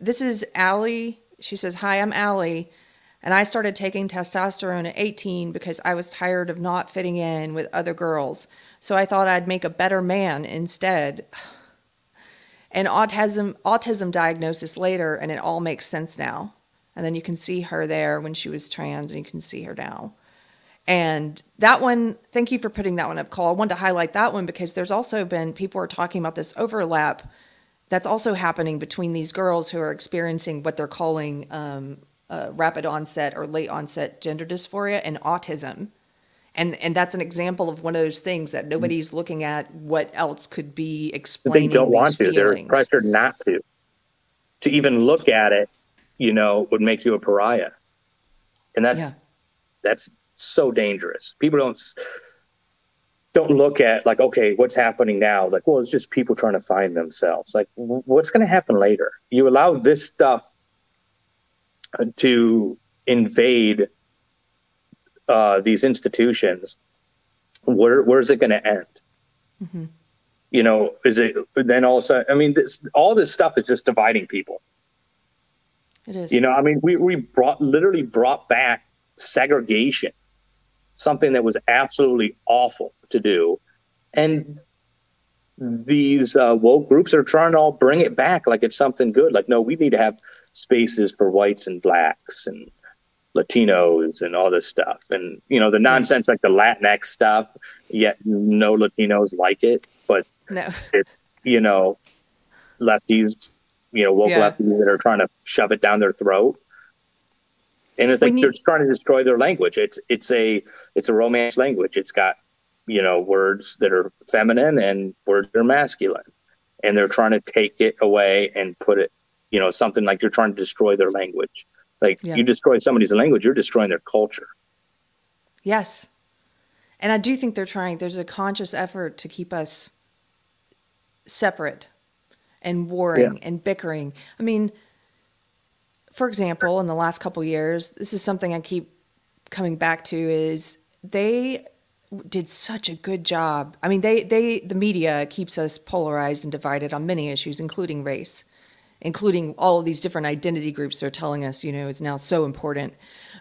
This is Allie. She says, Hi, I'm Allie. And I started taking testosterone at 18 because I was tired of not fitting in with other girls. So I thought I'd make a better man instead. <sighs> And autism autism diagnosis later, and it all makes sense now. And then you can see her there when she was trans, and you can see her now. And that one, thank you for putting that one up, Cole. I wanted to highlight that one because there's also been people are talking about this overlap that's also happening between these girls who are experiencing what they're calling um, uh, rapid onset or late onset gender dysphoria and autism. And and that's an example of one of those things that nobody's looking at what else could be They don't want to. They're feelings. not to. To even look at it, you know, would make you a pariah, and that's Yeah. that's so dangerous. People don't don't look at like, okay, what's happening now? Like, well, it's just people trying to find themselves. Like, w- what's going to happen later? You allow this stuff uh, to invade uh, these institutions. Where where's it going to end? Mhm. You know, is it then all of a sudden? I mean, this all this stuff is just dividing people. It is. You know, I mean, we, we brought literally brought back segregation, something that was absolutely awful to do. And these uh, woke groups are trying to all bring it back like it's something good. Like, no, we need to have spaces for whites and blacks and Latinos and all this stuff. And, you know, the nonsense like the Latinx stuff, yet no Latinos like it. But no. it's you know lefties you know woke Yeah. lefties that are trying to shove it down their throat and it's like they're trying to destroy their language. It's it's a it's a romance language. It's got you know words that are feminine and words that are masculine, and they're trying to take it away and put it you know something like you're trying to destroy their language. Like yeah. you destroy somebody's language, you're destroying their culture. Yes, and I do think they're trying. There's a conscious effort to keep us separate and warring yeah. and bickering. I mean for example, in the last couple years, this is something I keep coming back to is they did such a good job. I mean, they they the media keeps us polarized and divided on many issues, including race, including all of these different identity groups they're telling us, you know, is now so important.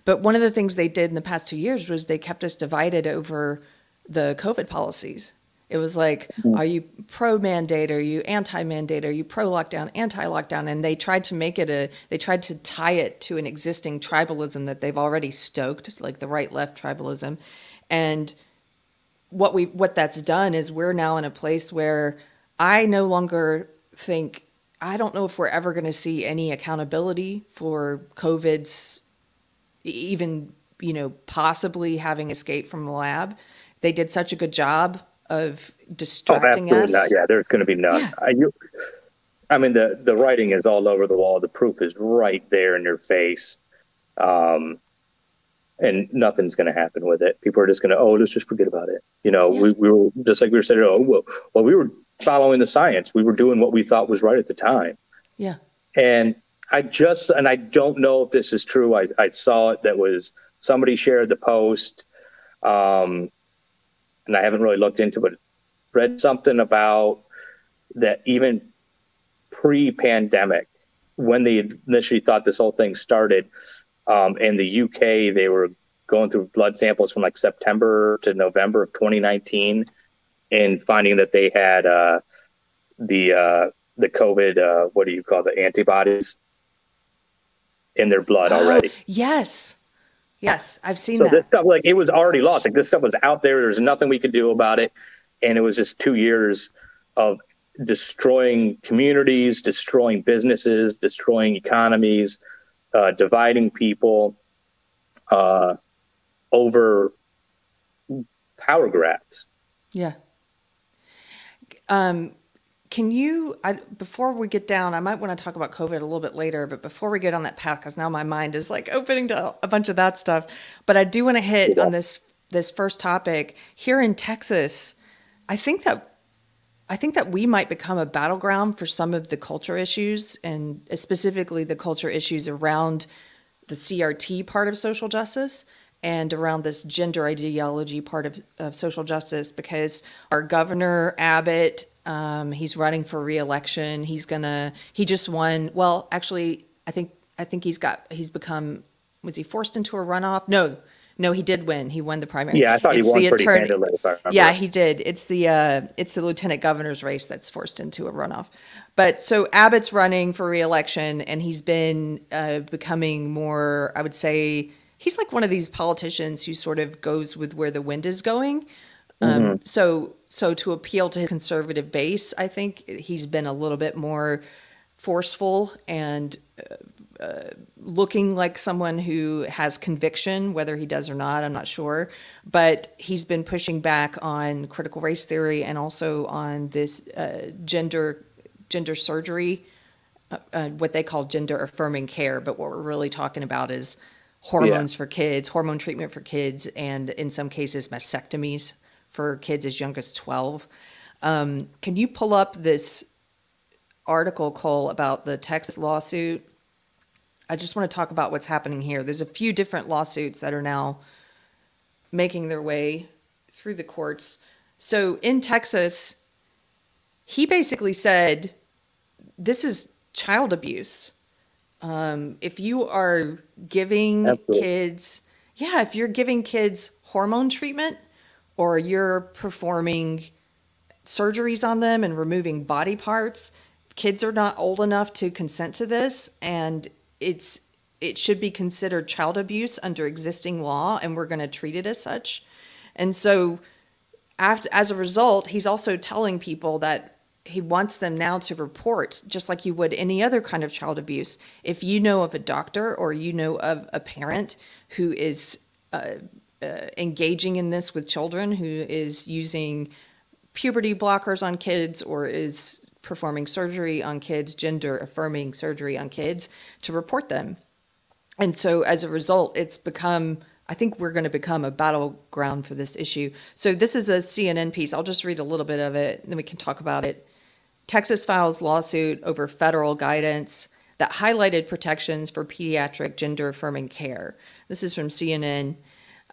But one of the things they did in the past 2 years was they kept us divided over the COVID policies. It was like, mm-hmm. are you pro mandate? Are you anti mandate? Are you pro lockdown, anti lockdown? And they tried to make it a, they tried to tie it to an existing tribalism that they've already stoked, like the right left tribalism. And what we, what that's done is we're now in a place where I no longer think, I don't know if we're ever going to see any accountability for COVID's even, you know, possibly having escaped from the lab. They did such a good job of oh, distracting oh, us. Not. Yeah, there's going to be none. Yeah. I, you, I mean, the the writing is all over the wall. The proof is right there in your face, um, and nothing's going to happen with it. People are just going to, oh, let's just forget about it. You know, yeah. we, we were just like we were saying, oh, well, well, we were following the science. We were doing what we thought was right at the time. Yeah. And I just, and I don't know if this is true. I, I saw it that was somebody shared the post. Um, and I haven't really looked into it, but read something about that even pre-pandemic, when they initially thought this whole thing started, um, in the UK, they were going through blood samples from like September to November of 2019, and finding that they had uh, the uh, the COVID, uh, what do you call the antibodies in their blood oh, already? Yes. Yes, I've seen so that. this stuff, like it was already lost. Like this stuff was out there. There's nothing we could do about it, and it was just two years of destroying communities, destroying businesses, destroying economies, uh, dividing people uh, over power grabs. Yeah. Um, can you, I, before we get down, I might want to talk about COVID a little bit later, but before we get on that path, because now my mind is like opening to a bunch of that stuff. But I do want to hit yeah. on this this first topic here in Texas. I think that I think that we might become a battleground for some of the culture issues, and specifically the culture issues around the CRT part of social justice and around this gender ideology part of, of social justice because our governor Abbott um, he's running for reelection. He's gonna. He just won. Well, actually, I think I think he's got. He's become. Was he forced into a runoff? No, no, he did win. He won the primary. Yeah, I thought it's he won pretty attorney, handily. Yeah, he did. It's the uh, it's the lieutenant governor's race that's forced into a runoff. But so Abbott's running for reelection, and he's been uh, becoming more. I would say he's like one of these politicians who sort of goes with where the wind is going. Um, mm-hmm. So so to appeal to his conservative base, I think he's been a little bit more forceful and uh, uh, looking like someone who has conviction, whether he does or not, I'm not sure. But he's been pushing back on critical race theory and also on this uh, gender gender surgery, uh, uh, what they call gender affirming care. But what we're really talking about is hormones yeah. for kids, hormone treatment for kids, and in some cases mastectomies for kids as young as 12. Um, can you pull up this article, Cole, about the Texas lawsuit? I just want to talk about what's happening here. There's a few different lawsuits that are now making their way through the courts. So in Texas, he basically said this is child abuse. Um, if you are giving Absolutely. kids, yeah, if you're giving kids hormone treatment, or you're performing surgeries on them and removing body parts, kids are not old enough to consent to this and it's it should be considered child abuse under existing law and we're going to treat it as such. And so after, as a result, he's also telling people that he wants them now to report just like you would any other kind of child abuse. If you know of a doctor or you know of a parent who is uh, uh, engaging in this with children, who is using puberty blockers on kids or is performing surgery on kids, gender affirming surgery on kids, to report them. And so as a result, it's become I think we're going to become a battleground for this issue. So this is a CNN piece. I'll just read a little bit of it, then we can talk about it. Texas files lawsuit over federal guidance that highlighted protections for pediatric gender affirming care. This is from CNN.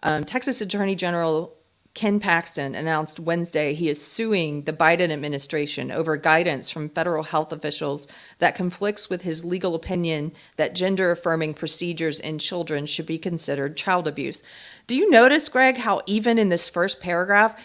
Um, Texas Attorney General Ken Paxton announced Wednesday he is suing the Biden administration over guidance from federal health officials that conflicts with his legal opinion that gender affirming procedures in children should be considered child abuse. Do you notice, Greg, how even in this first paragraph,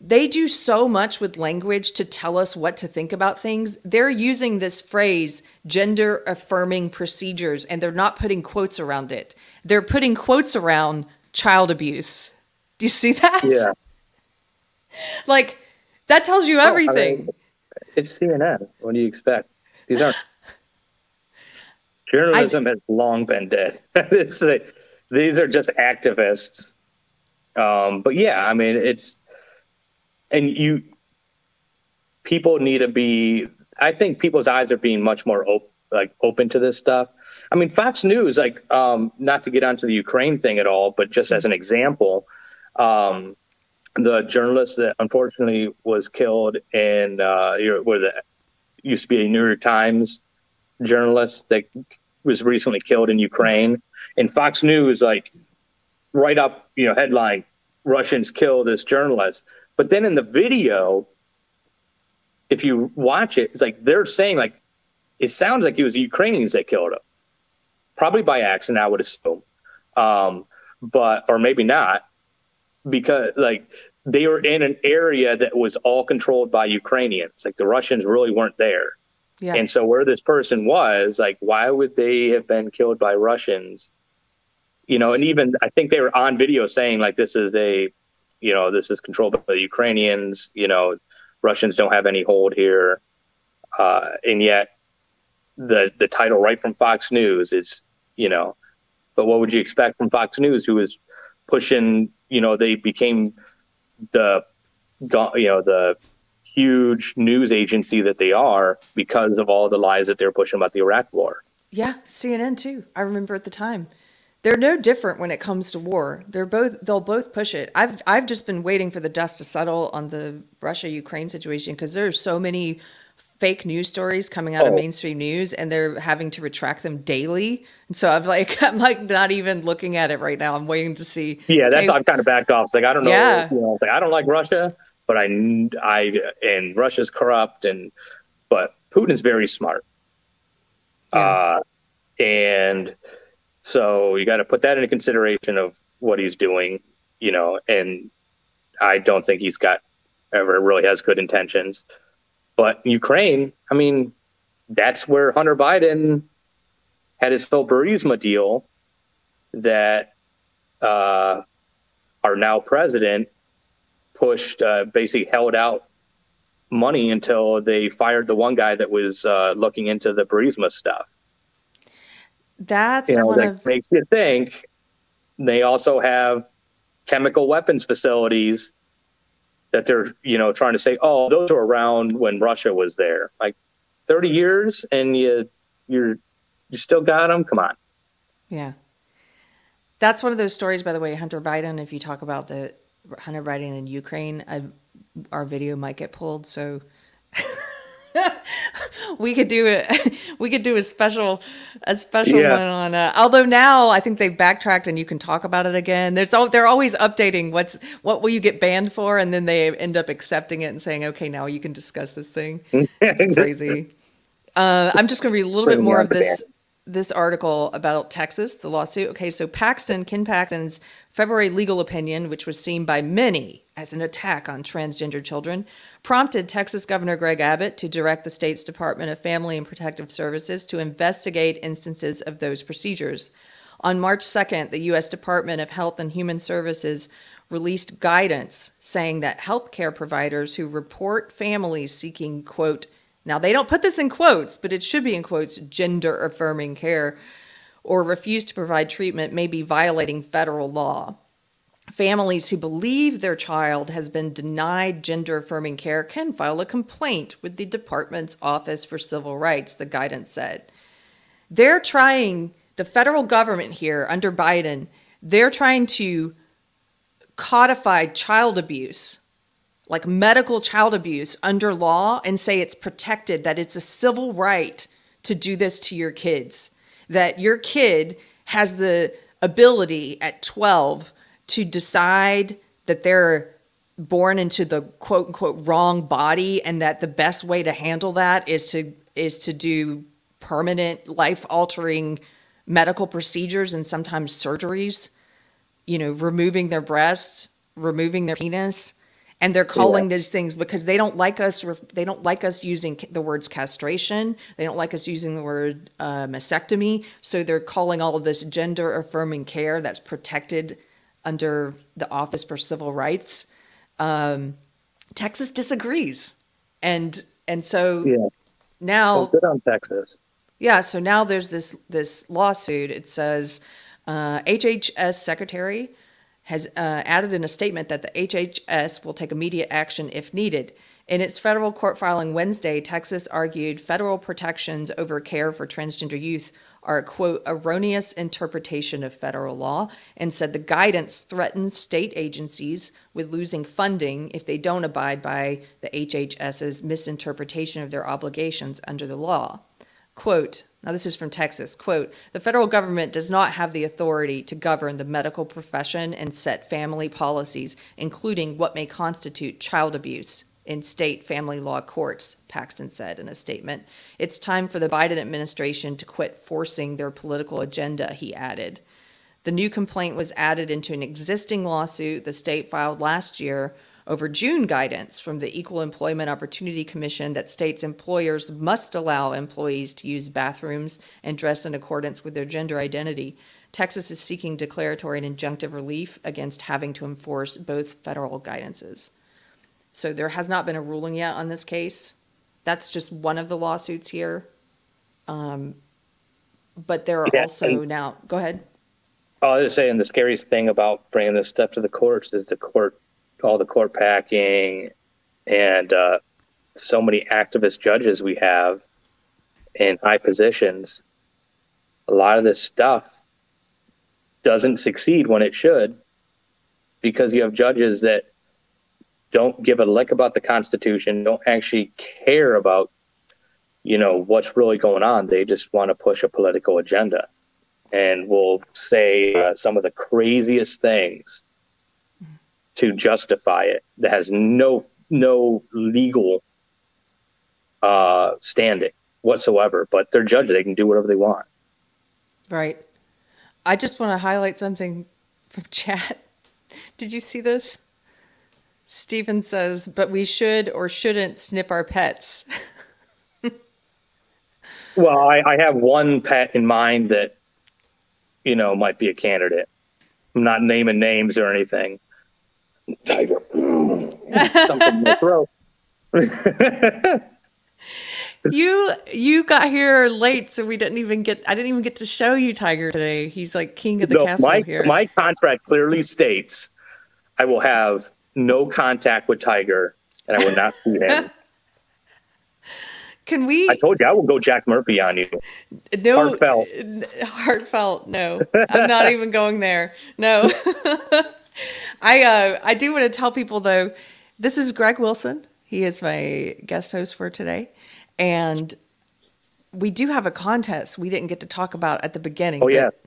they do so much with language to tell us what to think about things. They're using this phrase, gender affirming procedures, and they're not putting quotes around it. They're putting quotes around child abuse. Do you see that? Yeah. <laughs> like that tells you everything. Oh, I mean, it's CNN. What do you expect? These aren't <laughs> journalism I, has long been dead. <laughs> like, these are just activists. Um, but yeah, I mean, it's and you people need to be. I think people's eyes are being much more open like open to this stuff. I mean, Fox News, like, um, not to get onto the Ukraine thing at all, but just as an example, um, the journalist that unfortunately was killed in uh, where the used to be a New York Times journalist that was recently killed in Ukraine, and Fox News like right up you know headline Russians kill this journalist, but then in the video, if you watch it, it's like they're saying like it sounds like it was the Ukrainians that killed him, probably by accident, I would assume, um, but or maybe not because like they were in an area that was all controlled by Ukrainians. Like the Russians really weren't there. Yeah. And so where this person was, like, why would they have been killed by Russians? You know, and even I think they were on video saying like this is a, you know, this is controlled by the Ukrainians. You know, Russians don't have any hold here, uh, and yet the the title right from Fox News is, you know, but what would you expect from Fox News, who is pushing you know they became the you know the huge news agency that they are because of all the lies that they're pushing about the Iraq war. Yeah, CNN too. I remember at the time. They're no different when it comes to war. They're both they'll both push it. I've I've just been waiting for the dust to settle on the Russia Ukraine situation because there's so many fake news stories coming out oh. of mainstream news and they're having to retract them daily. And so I'm like, <laughs> I'm like not even looking at it right now. I'm waiting to see. Yeah, that's, I'm kind of backed off. It's like, I don't know. Yeah. You know, like, I don't like Russia, but I, I, and Russia's corrupt and, but Putin's very smart. Yeah. Uh, and so you got to put that into consideration of what he's doing, you know, and I don't think he's got ever really has good intentions. But Ukraine, I mean, that's where Hunter Biden had his full Burisma deal that uh, our now president pushed, uh, basically held out money until they fired the one guy that was uh, looking into the Burisma stuff. That's you know, that of... makes you think. They also have chemical weapons facilities that they're you know trying to say oh those are around when russia was there. Like 30 years and you you're you still got them come on. Yeah. That's one of those stories by the way hunter biden if you talk about the hunter biden in ukraine I, our video might get pulled so <laughs> <laughs> we could do it. <laughs> We could do a special, a special yeah. one on. Uh, although now I think they've backtracked and you can talk about it again. There's all, they're always updating what's what will you get banned for, and then they end up accepting it and saying, okay, now you can discuss this thing. It's <laughs> crazy. Uh, I'm just going to read a little bit more of this this article about Texas, the lawsuit. Okay, so Paxton, Ken Paxton's February legal opinion, which was seen by many as an attack on transgender children, prompted Texas Governor Greg Abbott to direct the state's Department of Family and Protective Services to investigate instances of those procedures. On March 2nd, the U.S. Department of Health and Human Services released guidance saying that healthcare providers who report families seeking, quote, now they don't put this in quotes, but it should be in quotes, gender affirming care, or refuse to provide treatment may be violating federal law. Families who believe their child has been denied gender affirming care can file a complaint with the department's Office for Civil Rights, the guidance said. They're trying, the federal government here under Biden, they're trying to codify child abuse, like medical child abuse under law, and say it's protected, that it's a civil right to do this to your kids, that your kid has the ability at 12 to decide that they're born into the quote unquote wrong body and that the best way to handle that is to is to do permanent life altering medical procedures and sometimes surgeries. You know removing their breasts removing their penis and they're calling yeah. these things because they don't like us they don't like us using the words castration they don't like us using the word uh, mastectomy so they're calling all of this gender affirming care that's protected under the Office for Civil Rights. Um, Texas disagrees, and and so yeah. now well, good on Texas. Yeah, so now there's this this lawsuit. It says uh, HHS secretary has uh, added in a statement that the HHS will take immediate action if needed. In its federal court filing Wednesday, Texas argued federal protections over care for transgender youth are a quote erroneous interpretation of federal law and said the guidance threatens state agencies with losing funding if they don't abide by the HHS's misinterpretation of their obligations under the law. Quote, now this is from Texas, quote, the federal government does not have the authority to govern the medical profession and set family policies, including what may constitute child abuse in state family law courts, Paxton said in a statement. It's time for the Biden administration to quit forcing their political agenda, he added. The new complaint was added into an existing lawsuit the state filed last year over June guidance from the Equal Employment Opportunity Commission that states employers must allow employees to use bathrooms and dress in accordance with their gender identity. Texas is seeking declaratory and injunctive relief against having to enforce both federal guidances. So there has not been a ruling yet on this case. That's just one of the lawsuits here. Um, but there are yeah, also now. Go ahead. I was just saying the scariest thing about bringing this stuff to the courts is the court, all the court packing, and uh, so many activist judges we have in high positions. A lot of this stuff doesn't succeed when it should because you have judges that don't give a lick about the Constitution, don't actually care about, you know, what's really going on. They just want to push a political agenda and will say uh, some of the craziest things to justify it that has no no legal uh, standing whatsoever. But they're judges; they can do whatever they want. Right. I just want to highlight something from <laughs> chat. Did you see this? Stephen says, but we should or shouldn't snip our pets. <laughs> well, I, I, have one pet in mind that, you know, might be a candidate. I'm not naming names or anything. Tiger. Mm. Something in the throat. <laughs> you you got here late, so we didn't even get. I didn't even get to show you Tiger today. He's like king of the no, castle my, here. My contract clearly states I will have no contact with Tiger, and I will not see him. <laughs> Can we? I told you I will go Jack Murphy on you. No, heartfelt. Heartfelt. No, I'm not even going there. No. <laughs> I uh, I do want to tell people though, this is Greg Wilson. He is my guest host for today, and we do have a contest we didn't get to talk about at the beginning. Oh yes.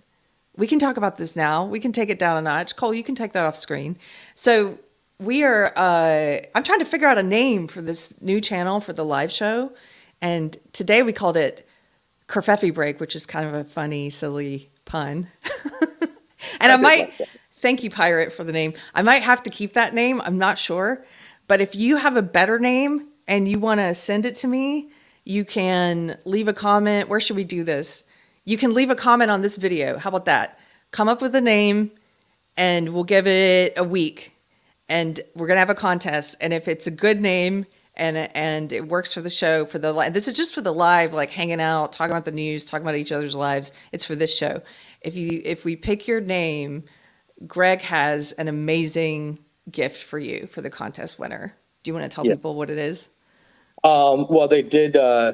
We can talk about this now. We can take it down a notch. Cole, you can take that off screen. So we are uh, i'm trying to figure out a name for this new channel for the live show and today we called it kerfefe break which is kind of a funny silly pun <laughs> and i, might like thank you pirate for the name. I might have to keep that name i'm not sure. But if you have a better name and you want to send it to me you can leave a comment. Where should we do this? You can leave a comment on this video. How about that? Come up with a name and we'll give it a week, and we're gonna have a contest. And if it's a good name and and it works for the show for the live, this is just for the live, like hanging out, talking about the news, talking about each other's lives. It's for this show. If you if we pick your name, Greg has an amazing gift for you for the contest winner. Do you want to tell Yeah. people what it is? Um, well, they did. Uh,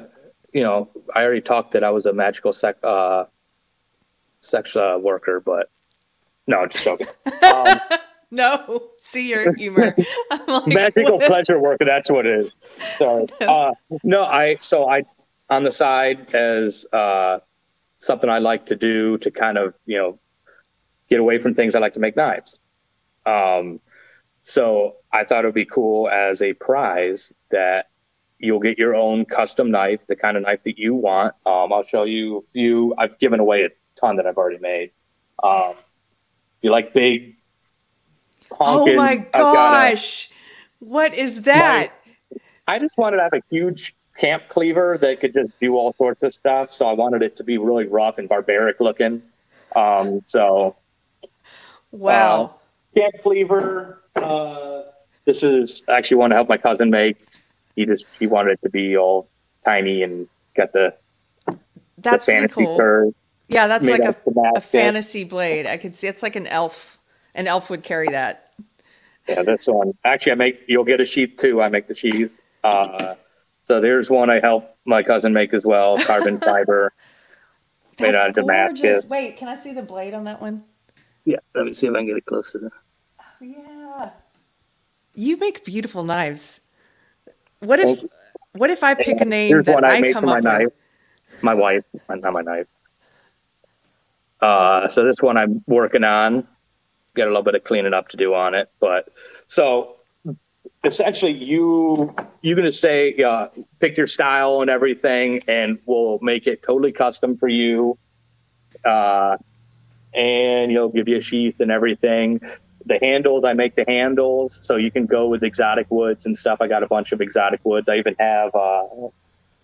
you know, I already talked that I was a magical sec uh, sex uh, worker, but no, just joking. Um, <laughs> No, see your humor. <laughs> Like, magical what? pleasure worker. That's what it is. Sorry. <laughs> Uh, no, I so I on the side as uh, something I like to do to kind of you know get away from things. I like to make knives. Um, so I thought it would be cool as a prize that you'll get your own custom knife, the kind of knife that you want. Um, I'll show you a few. I've given away a ton that I've already made. Um, if you like big, Oh my I've a- gosh. What is that? I just wanted to have a huge camp cleaver that could just do all sorts of stuff. So I wanted it to be really rough and barbaric looking. Um, so wow. camp cleaver. Uh, this is actually one to help my cousin make. He just he wanted it to be all tiny and got the, That's the fantasy cool. curve. Yeah, that's like a, a fantasy blade. I could see it's like an elf. An elf would carry that. Yeah, this one. Actually, I make. You'll get a sheath too. I make the sheath. Uh, so there's one I help my cousin make as well. Carbon <laughs> fiber. Made out of Damascus. Wait, can I see the blade on that one? Yeah. Let me see if I can get it closer. Oh, yeah. You make beautiful knives. What if what if I pick a name Here's that one I, I made come for my up knife. with? My wife, not my knife. Uh, so this one I'm working on. Got a little bit of cleaning up to do on it, but so essentially you you're gonna say uh, pick your style and everything, and we'll make it totally custom for you. Uh, and you'll give you a sheath and everything. The handles, I make the handles, so you can go with exotic woods and stuff. I got a bunch of exotic woods. I even have uh,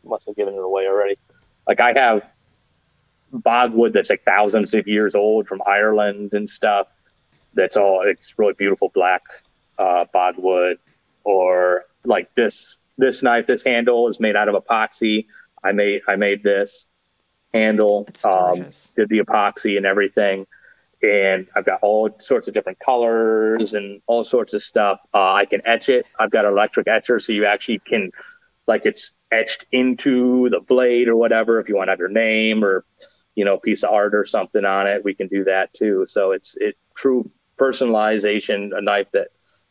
must have given it away already. Like I have bogwood that's like thousands of years old from Ireland and stuff. That's all. It's really beautiful black uh, bogwood. Or like this this knife, this handle is made out of epoxy. I made I made this handle. Um, did the epoxy and everything. And I've got all sorts of different colors and all sorts of stuff. Uh, I can etch it. I've got an electric etcher, so you actually can, like, it's etched into the blade or whatever. If you want to have your name or, you know, piece of art or something on it, we can do that too. So it's it true personalization, a knife that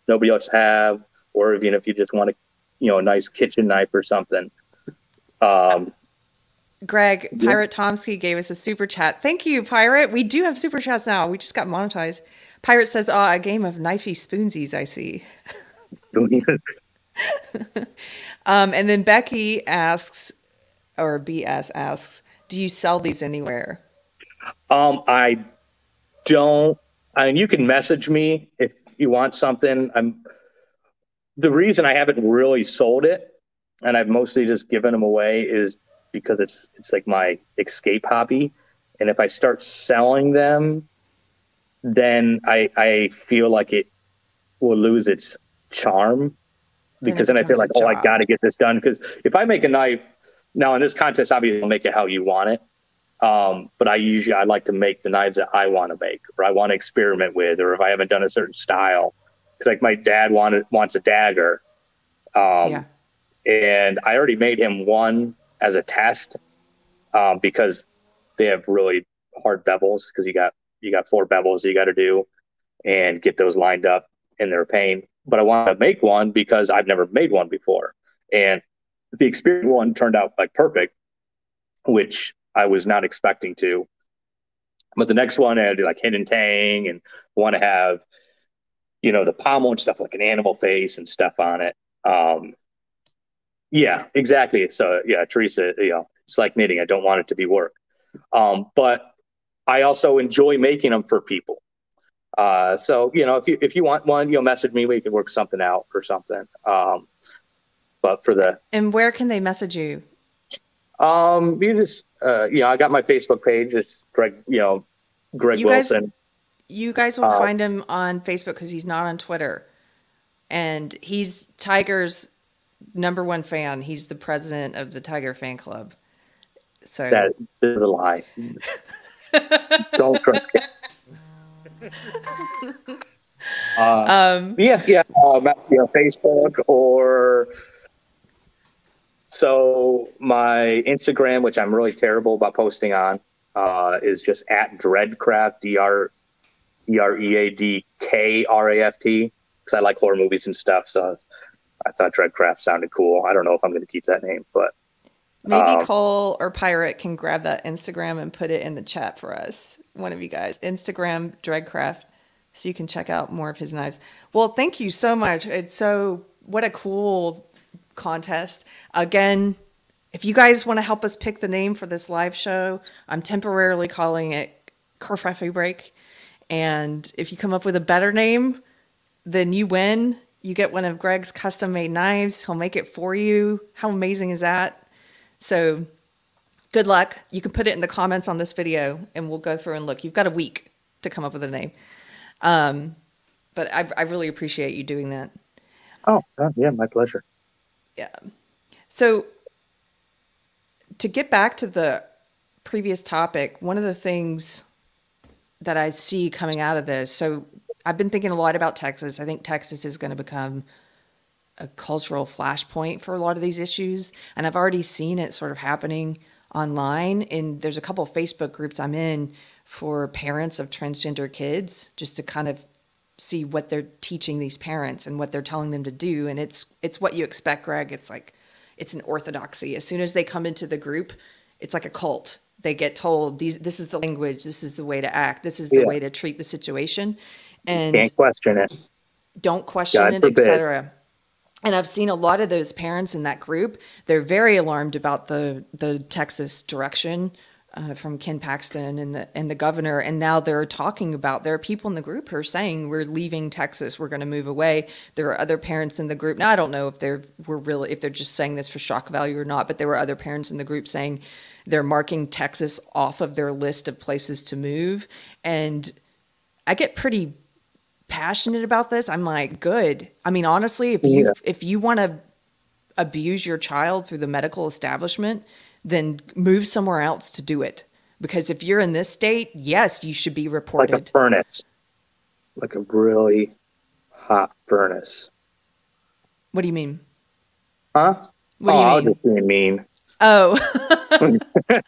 nobody else have, or even if you just want a, you know, a nice kitchen knife or something. Um, Greg, Yeah. Pirate Tomsky gave us a super chat. Thank you, Pirate. We do have super chats now. We just got monetized. Pirate says, "Ah, a game of knifey spoonsies." I see. <laughs> Um, and then Becky asks, or BS asks, "Do you sell these anywhere?" Um, I don't. I mean, you can message me if you want something. I'm. The reason I haven't really sold it, and I've mostly just given them away, is because it's it's like my escape hobby, and if I start selling them, then I I feel like it will lose its charm because then I feel like oh I got to get this done. Because if I make a knife now in this contest obviously I'll make it how you want it. Um, but I usually I like to make the knives that I want to make or I want to experiment with or if I haven't done a certain style. Because like my dad wanted wants a dagger. Um, yeah. and I already made him one as a test um, because they have really hard bevels because you got you got four bevels you got to do and get those lined up in they're pain. But I want to make one because I've never made one before, and the experience one turned out like perfect, which I was not expecting to. But the next one I had like hidden tang and want to have, you know, the pommel and stuff like an animal face and stuff on it. Um, yeah, exactly. So yeah, Teresa, you know, it's like knitting. I don't want it to be work. Um, but I also enjoy making them for people. Uh, so you know, if you if you want one, you'll message me. We can work something out or something. Um, but for the And where can they message you? um, you just uh, you know, I got my Facebook page. It's Greg, you know, Greg You guys- Wilson. you guys will Uh, find him on Facebook because he's not on Twitter, and he's Tiger's number one fan. He's the president of the Tiger fan club. So That is a lie. <laughs> Don't trust him. <laughs> Uh, um, yeah, yeah, um, know, Facebook or so my Instagram, which I'm really terrible about posting on, uh, is just at Dreadcraft, D R E R E A D K R A F T, because I like horror movies and stuff. So I thought Dreadcraft sounded cool. I don't know if I'm going to keep that name, but maybe um, Cole or Pirate can grab that Instagram and put it in the chat for us. One of you guys, Instagram Dreadcraft, so you can check out more of his knives. Well, thank you so much. It's so what a cool contest. Again, if you guys want to help us pick the name for this live show, I'm temporarily calling it Kerfefe Break. And if you come up with a better name, then you win. You get one of Greg's custom made knives. He'll make it for you. How amazing is that? So good luck. You can put it in the comments on this video and we'll go through and look. You've got a week to come up with a name. Um, but I, I really appreciate you doing that. oh, yeah, my pleasure. Yeah. So to get back to the previous topic, one of the things that I see coming out of this, so I've been thinking a lot about Texas. I think Texas is going to become a cultural flashpoint for a lot of these issues, and I've already seen it sort of happening online. And there's a couple of Facebook groups I'm in for parents of transgender kids, just to kind of see what they're teaching these parents and what they're telling them to do and it's it's what you expect greg it's like it's an orthodoxy as soon as they come into the group it's like a cult they get told these this is the language this is the way to act this is the Yeah. way to treat the situation and Can't question it. don't question God it etc and i've seen a lot of those parents in that group. They're very alarmed about the the texas direction uh, from ken paxton and the and the governor. And now they're talking about there are people in the group who are saying we're leaving texas. We're going to move away. There are other parents in the group. Now i don't know if they're were really if they're just saying this for shock value or not but there were other parents in the group saying they're marking texas off of their list of places to move. And i get pretty passionate about this i'm like good i mean honestly if you Yeah. if you want to abuse your child through the medical establishment then move somewhere else to do it because if you're in this state yes you should be reported. Like a furnace, like a really hot furnace. what do you mean Huh? what do oh, I you mean just being mean. oh <laughs> <laughs>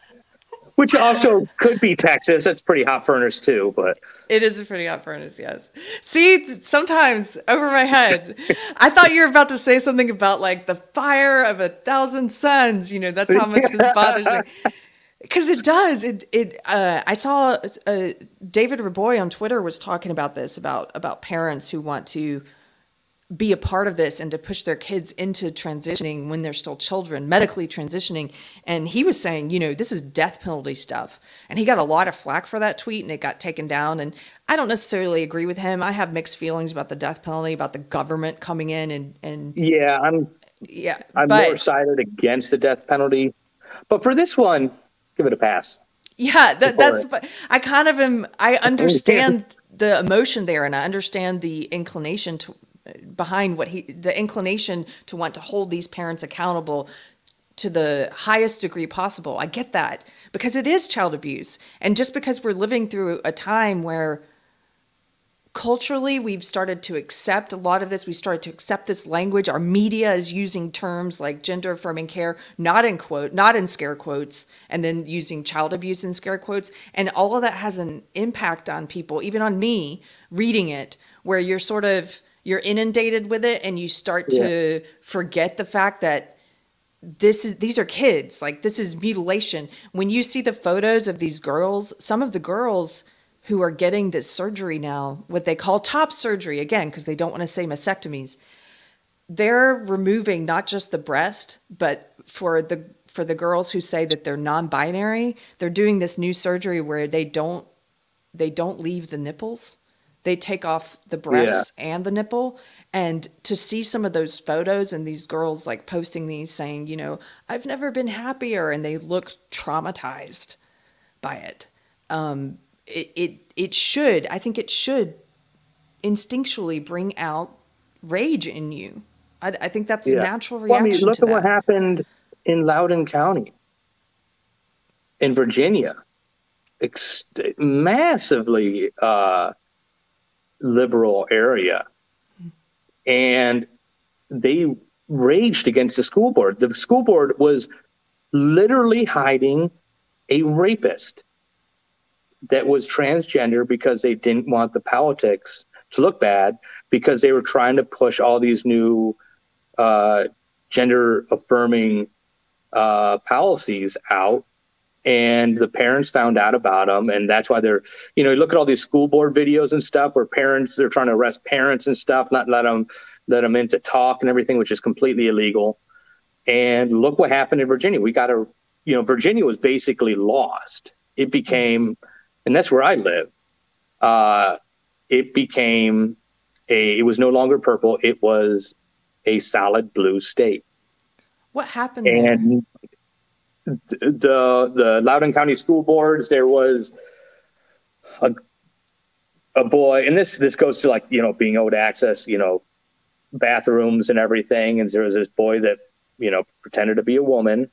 Which also could be Texas. That's pretty hot furnace too, but It is a pretty hot furnace, yes. See, sometimes over my head, I thought you were about to say something about like the fire of a thousand suns. You know, that's how much this bothers me. <laughs> Because it does. It it. Uh, I saw uh, David Raboy on Twitter was talking about this about about parents who want to be a part of this and to push their kids into transitioning when they're still children, medically transitioning. And he was saying, you know, this is death penalty stuff. And he got a lot of flack for that tweet and it got taken down. And I don't necessarily agree with him. I have mixed feelings about the death penalty, about the government coming in and, and yeah, I'm yeah. I'm but more sided against the death penalty. But for this one, give it a pass. Yeah, that, that's. But I kind of am. I <laughs> understand the emotion there, and I understand the inclination to behind what he, the inclination to want to hold these parents accountable to the highest degree possible. I get that because it is child abuse, and just because we're living through a time where culturally we've started to accept a lot of this we started to accept this language. Our media is using terms like gender affirming care not in quote not in scare quotes and then using child abuse in scare quotes. And all of that has an impact on people even on me reading it where you're sort of you're inundated with it and you start to forget the fact that this is these are kids like this is mutilation. When you see the photos of these girls some of the girls who are getting this surgery now what they call top surgery again because they don't want to say mastectomies they're removing not just the breast but for the for the girls who say that they're non-binary they're doing this new surgery where they don't they don't leave the nipples they take off the breasts and the nipple and to see some of those photos and these girls like posting these saying you know i've never been happier and they look traumatized by it um, it, it it should I think it should instinctually bring out rage in you. I, I think that's a natural Well, I reaction mean, look at that. what happened in Loudoun County in Virginia. Ex- massively uh, liberal area. And they raged against the school board. The school board was literally hiding a rapist that was transgender because they didn't want the politics to look bad because they were trying to push all these new uh, gender affirming uh, policies out and the parents found out about them and that's why they're you know you look at all these school board videos and stuff where parents they're trying to arrest parents and stuff not let them let them in to talk and everything which is completely illegal. And look what happened in virginia. We got a you know virginia was basically lost. It became and that's where i live. Uh it became a it was no longer purple. It was a solid blue state. What happened there? The the Loudoun County School Boards, there was a a boy, and this this goes to like you know being able to access you know bathrooms and everything, and there was this boy that you know pretended to be a woman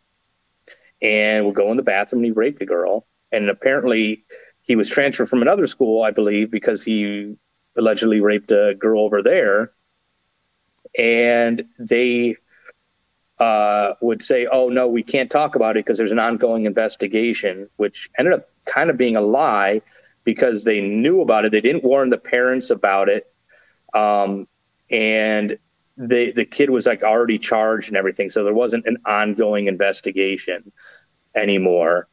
and would go in the bathroom and he raped a girl, and apparently he was transferred from another school, I believe, because he allegedly raped a girl over there, and they uh, would say, "Oh no, we can't talk about it because there's an ongoing investigation," which ended up kind of being a lie because they knew about it. They didn't warn the parents about it, um, and the the kid was like already charged and everything, so there wasn't an ongoing investigation anymore.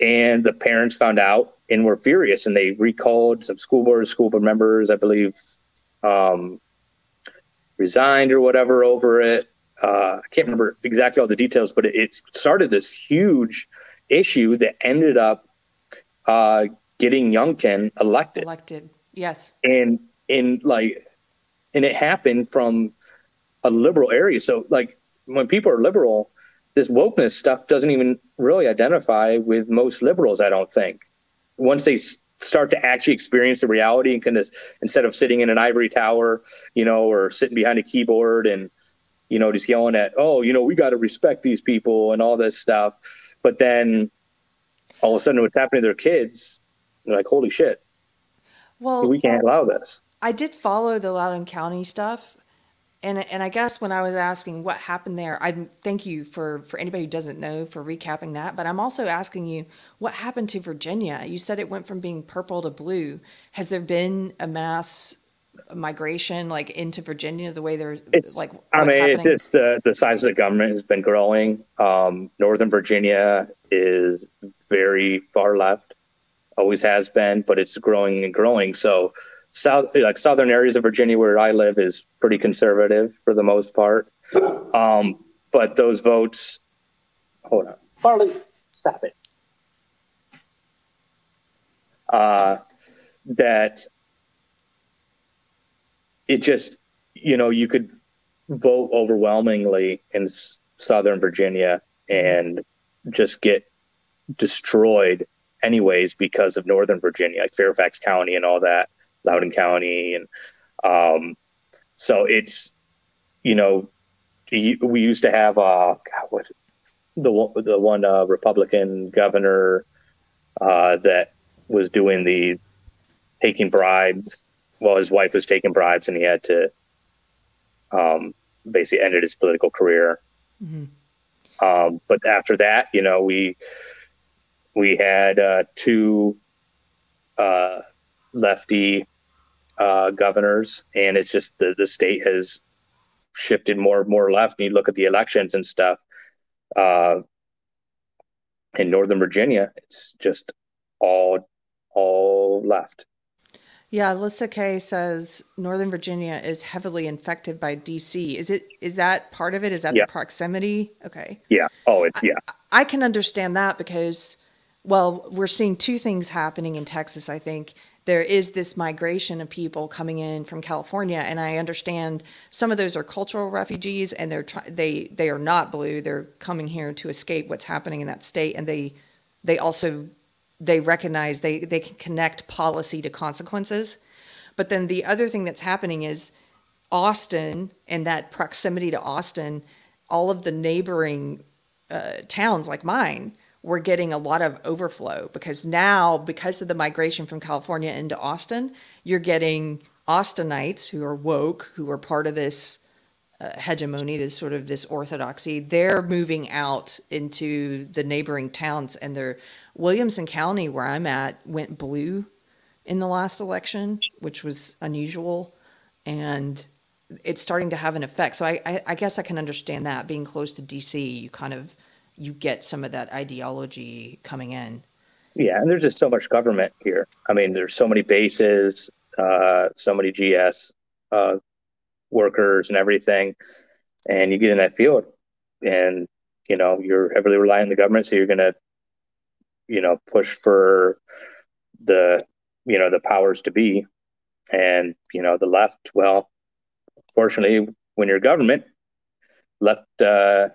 And the parents found out and were furious, and they recalled some school board school board members, I believe, um, resigned or whatever over it uh, I can't remember exactly all the details, but it, it started this huge issue that ended up uh, getting Youngkin elected, Elected. Yes. and in like, and it happened from a liberal area. So like, when people are liberal, this wokeness stuff doesn't even really identify with most liberals. I don't think once they s- start to actually experience the reality and kind of instead of sitting in an ivory tower, you know, or sitting behind a keyboard and you know, just yelling at, oh, you know, we got to respect these people and all this stuff. But then all of a sudden, what's happening to their kids, they're like, holy shit, Well, we can't allow this. I did follow the Loudoun County stuff, and and I guess when I was asking what happened there, I thank you for for anybody who doesn't know for recapping that. But I'm also asking you what happened to Virginia. You said it went from being purple to blue. Has there been a mass migration like into Virginia the way they're it's like I what's mean, it's happening? just the, the size of the government has been growing. Um, Northern Virginia is very far left, always has been, but it's growing and growing. So, south like southern areas of Virginia where I live is pretty conservative for the most part. Um, but those votes, hold on, Farley, stop it. Uh, that it just you know you could vote overwhelmingly in s- southern virginia and just get destroyed anyways because of northern virginia like fairfax county and all that loudoun county and um so it's you know we used to have uh God, what the one the one uh, republican governor uh that was doing the taking bribes well, his wife was taking bribes, and he had to um, basically ended his political career. Mhm. Um, but after that, you know, we we had uh, two uh, lefty uh, governors, and it's just the the state has shifted more and more left. And you look at the elections and stuff. Uh, in Northern Virginia, it's just all all left. Yeah, Alyssa Kay says Northern Virginia is heavily infected by DC. Is it is that part of it? Is that Yeah. the proximity? Okay. Yeah. Oh, it's yeah. I can understand that because, well, we're seeing two things happening in Texas. I think there is this migration of people coming in from California, and I understand some of those are cultural refugees, and they're try- they they are not blue. They're coming here to escape what's happening in that state, and they they also they recognize they they can connect policy to consequences. But then the other thing that's happening is Austin and that proximity to Austin, all of the neighboring uh, towns like mine we're getting a lot of overflow because now, because of the migration from California into Austin, you're getting Austinites who are woke, who are part of this uh, hegemony, this sort of this orthodoxy. They're moving out into the neighboring towns, and they're Williamson County, where I'm at, went blue in the last election, which was unusual, and it's starting to have an effect. So I, I, I guess I can understand that being close to DC, you kind of you get some of that ideology coming in. Yeah, and there's just so much government here. I mean, there's so many bases, uh, so many GS uh, workers and everything, and you get in that field, and you know you're heavily reliant on the government, so you're gonna, you know, push for the, you know, the powers to be, and you know the left. Well, fortunately, when you're government, left uh,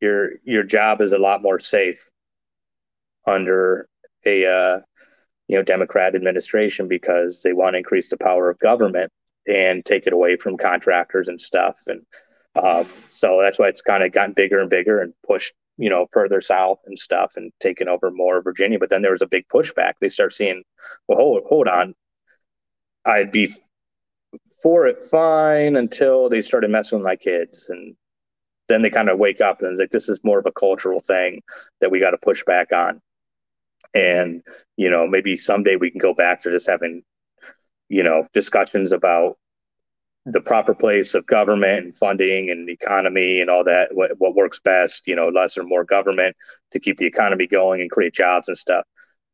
your your job is a lot more safe under a uh, you know Democrat administration because they want to increase the power of government and take it away from contractors and stuff, and um, so that's why it's kind of gotten bigger and bigger and pushed you know further south and stuff and taking over more of Virginia. But then there was a big pushback. They start seeing, well, hold hold on, I'd be for it fine until they started messing with my kids and then they kind of wake up and it's like this is more of a cultural thing that we got to push back on and you know maybe someday we can go back to just having you know discussions about the proper place of government and funding and economy and all that what, what works best you know less or more government to keep the economy going and create jobs and stuff.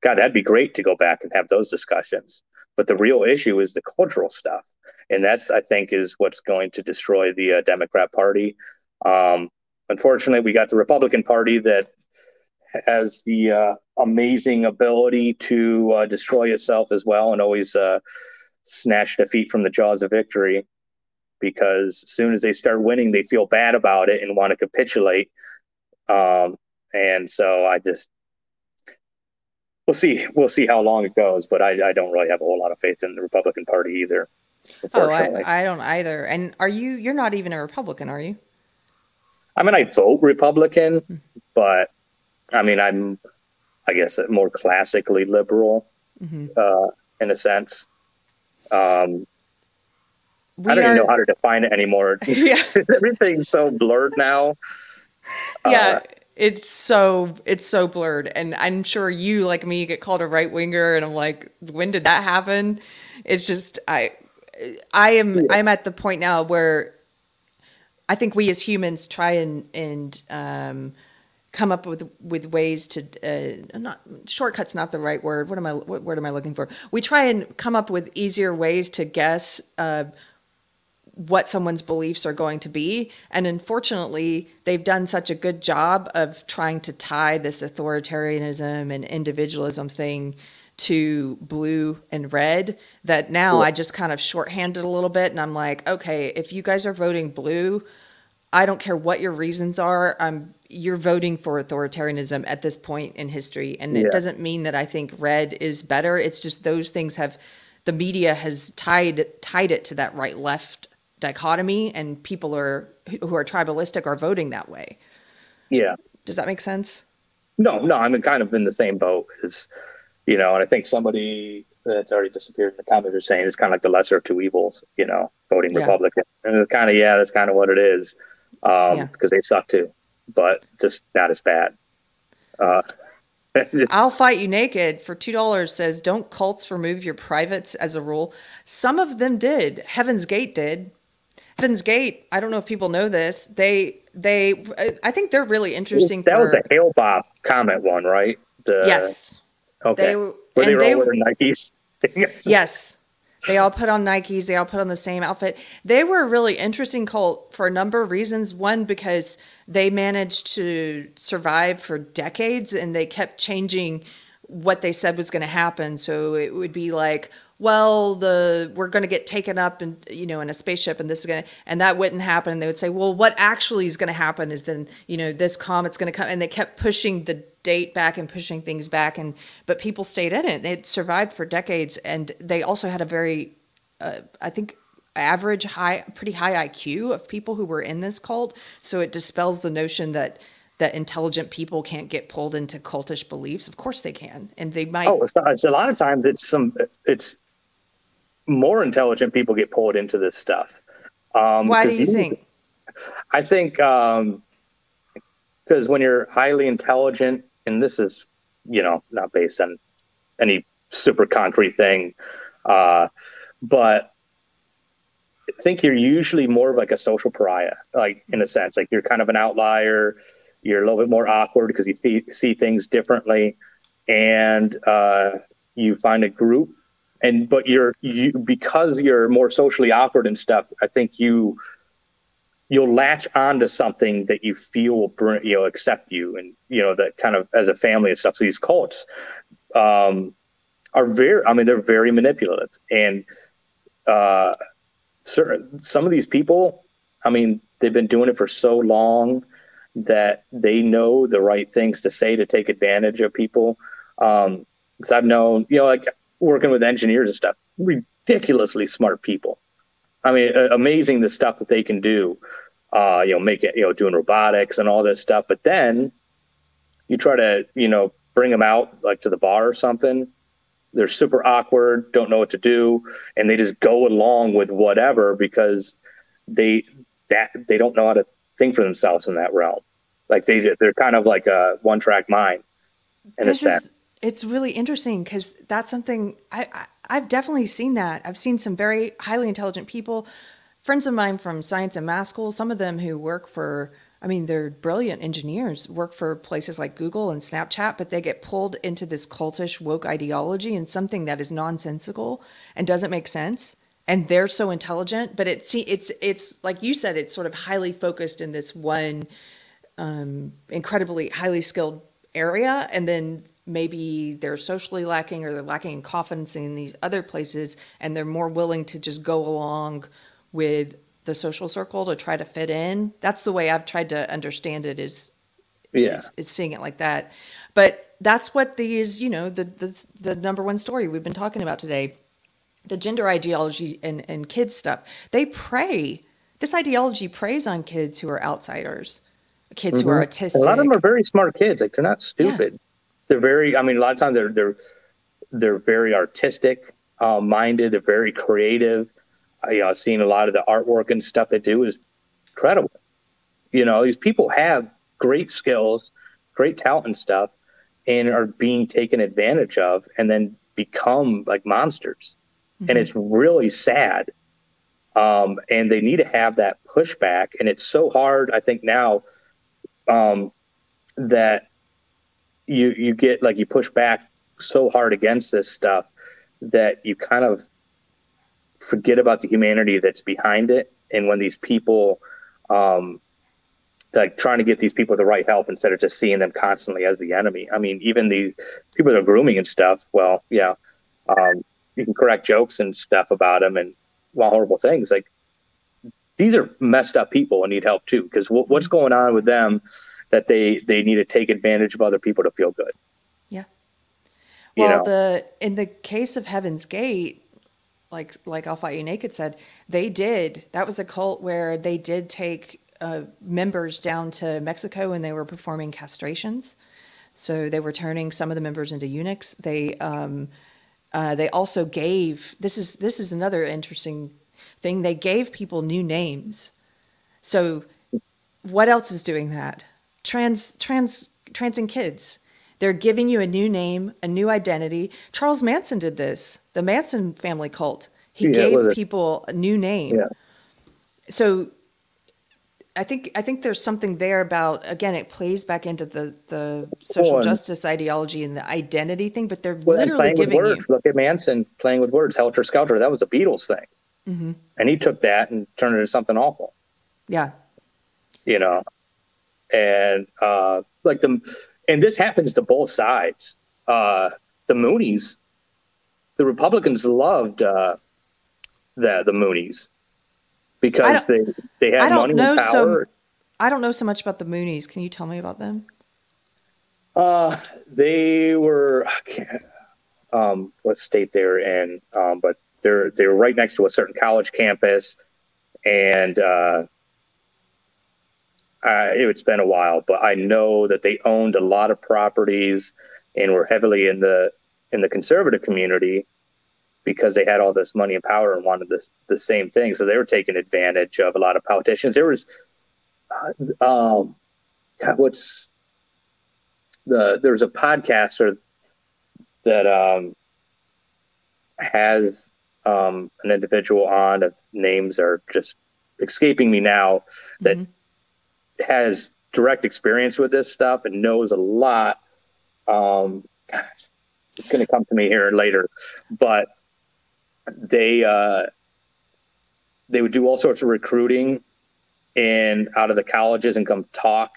God that'd be great to go back and have those discussions. But the real issue is the cultural stuff. And that's i think is what's going to destroy the uh, democrat party. Um, unfortunately, we got the Republican Party that has the uh, amazing ability to uh, destroy itself as well and always uh, snatch defeat from the jaws of victory because as soon as they start winning, they feel bad about it and want to capitulate. Um, and so I just we'll see we'll see how long it goes, but I, I don't really have a whole lot of faith in the Republican Party either. Oh, I, I don't either. And are you? You're not even a Republican, are you? I mean, I vote Republican, hmm. but I mean, I'm, I guess, more classically liberal mm-hmm. uh, in a sense. Um, I don't are... even know how to define it anymore. <laughs> <laughs> Yeah. Everything's so blurred now. Yeah. Uh, it's so it's so blurred and i'm sure you like me get called a right winger and i'm like when did that happen it's just i i am yeah. i'm at the point now where I think we as humans try and and um, come up with with ways to uh, not shortcuts not the right word what am i what word am i looking for we try and come up with easier ways to guess uh, what someone's beliefs are going to be and unfortunately they've done such a good job of trying to tie this authoritarianism and individualism thing to blue and red that now. I just kind of shorthanded a little bit and I'm like, okay, if you guys are voting blue, I don't care what your reasons are. I'm you're voting for authoritarianism at this point in history and yeah. it doesn't mean that I think red is better. It's just those things have the media has tied tied it to that right left dichotomy and people are who are tribalistic are voting that way. Yeah. Does that make sense? No, no, I'm kind of in the same boat as you know, and I think somebody that's already disappeared in the comments are saying it's kind of like the lesser of two evils, you know, voting yeah. Republican. And it's kind of, yeah, that's kind of what it is. Um, yeah. because they suck too, but just not as bad. Uh, <laughs> I'll fight you naked for two dollars. Says don't cults remove your privates as a rule. Some of them did. Heaven's Gate did. Heaven's Gate. I don't know if people know this. They they. I think they're really interesting. That for, was the Hale-Bopp comment one, right? The, yes. Okay. They, were they all wearing Nikes? <laughs> yes. Yes. They all put on Nikes. They all put on the same outfit. They were a really interesting cult for a number of reasons. One, because they managed to survive for decades and they kept changing what they said was going to happen. So it would be like, well, the we're going to get taken up and you know in a spaceship, and this is going to, and that wouldn't happen. And they would say, well, what actually is going to happen is then you know this comet's going to come, and they kept pushing the date back and pushing things back, and but people stayed in it. It survived for decades, and they also had a very, uh, I think, average high, pretty high IQ of people who were in this cult. So it dispels the notion that that intelligent people can't get pulled into cultish beliefs. Of course they can, and they might. Oh, it's, it's a lot of times it's some it's more intelligent people get pulled into this stuff. Um, Why do you think? I think because um, when you're highly intelligent, and this is you know not based on any super concrete thing, uh, but I think you're usually more of like a social pariah, like in a sense, like you're kind of an outlier. You're a little bit more awkward because you th- see things differently, and uh, you find a group and but you're you because you're more socially awkward and stuff i think you you'll latch onto something that you feel will you know accept you and you know that kind of as a family and stuff. So these cults um, are very i mean they're very manipulative. And uh certain some of these people i mean they've been doing it for so long that they know the right things to say to take advantage of people. Um because i've known you know like working with engineers and stuff, ridiculously smart people. I mean, amazing the stuff that they can do. Uh, you know, make it, you know, doing robotics and all this stuff. But then you try to, you know, bring them out like to the bar or something. They're super awkward, don't know what to do, and they just go along with whatever because they that they don't know how to think for themselves in that realm. Like they they're kind of like a one track mind in this a sense. Is, it's really interesting because that's something I, I have definitely seen that. I've seen some very highly intelligent people, friends of mine from science and math school. Some of them who work for, I mean, they're brilliant engineers, work for places like Google and Snapchat, but they get pulled into this cultish woke ideology and something that is nonsensical and doesn't make sense. And they're so intelligent, but it's it's it's like you said, it's sort of highly focused in this one um, incredibly highly skilled area, and then maybe they're socially lacking or they're lacking in confidence in these other places and they're more willing to just go along with the social circle to try to fit in. That's the way i've tried to understand it is yeah. is, is seeing it like that. But that's what these you know the, the the number one story we've been talking about today the gender ideology and and kids stuff. They prey this ideology preys on kids who are outsiders kids mm-hmm. who are autistic a lot of them are very smart kids. Like they're not stupid they're very. I mean, a lot of times they're they're they're very artistic uh, minded. They're very creative. I, you know, seeing a lot of the artwork and stuff they do is incredible. You know, these people have great skills, great talent and stuff, and are being taken advantage of, and then become like monsters. Mm-hmm. And it's really sad. Um, and they need to have that pushback. And it's so hard, I think, now um, that you you get like you push back so hard against this stuff that you kind of forget about the humanity that's behind it. And when these people um like trying to get these people the right help instead of just seeing them constantly as the enemy. I mean even these people that are grooming and stuff well yeah um you can correct jokes and stuff about them and well horrible things. Like these are messed up people and need help too because w- what's going on with them that they they need to take advantage of other people to feel good. Yeah. Well, you know? the in the case of Heaven's Gate, like like I'll Fight You Naked said, they did. That was a cult where they did take uh, members down to Mexico and they were performing castrations. So they were turning some of the members into eunuchs. They um, uh, they also gave this is this is another interesting thing. They gave people new names. So what else is doing that? Trans trans trans and kids. They're giving you a new name, a new identity. Charles Manson did this. The Manson family cult. He yeah, gave people a new name. Yeah. So I think I think there's something there about again it plays back into the the social oh, justice ideology and the identity thing, but they're well, literally giving you. Look at Manson playing with words. Helter Skelter. That was a Beatles thing, mm-hmm. and he took that and turned it into something awful. Yeah. You know, and uh, like the and this happens to both sides. Uh, the Moonies the Republicans loved uh, the the Moonies because they they had money and power. So, I don't know so much about the Moonies. Can you tell me about them? Uh, they were um, what state they're in, um, but they're they're right next to a certain college campus, and uh, uh, it's been a while, but I know that they owned a lot of properties and were heavily in the in the conservative community because they had all this money and power and wanted this the same thing. So they were taking advantage of a lot of politicians. There was, uh, um, what's the there's a podcaster that um, has um, an individual on of names are just escaping me now that mm-hmm has direct experience with this stuff and knows a lot. Um, gosh, it's going to come to me here later, but they uh, they would do all sorts of recruiting and out of the colleges and come talk.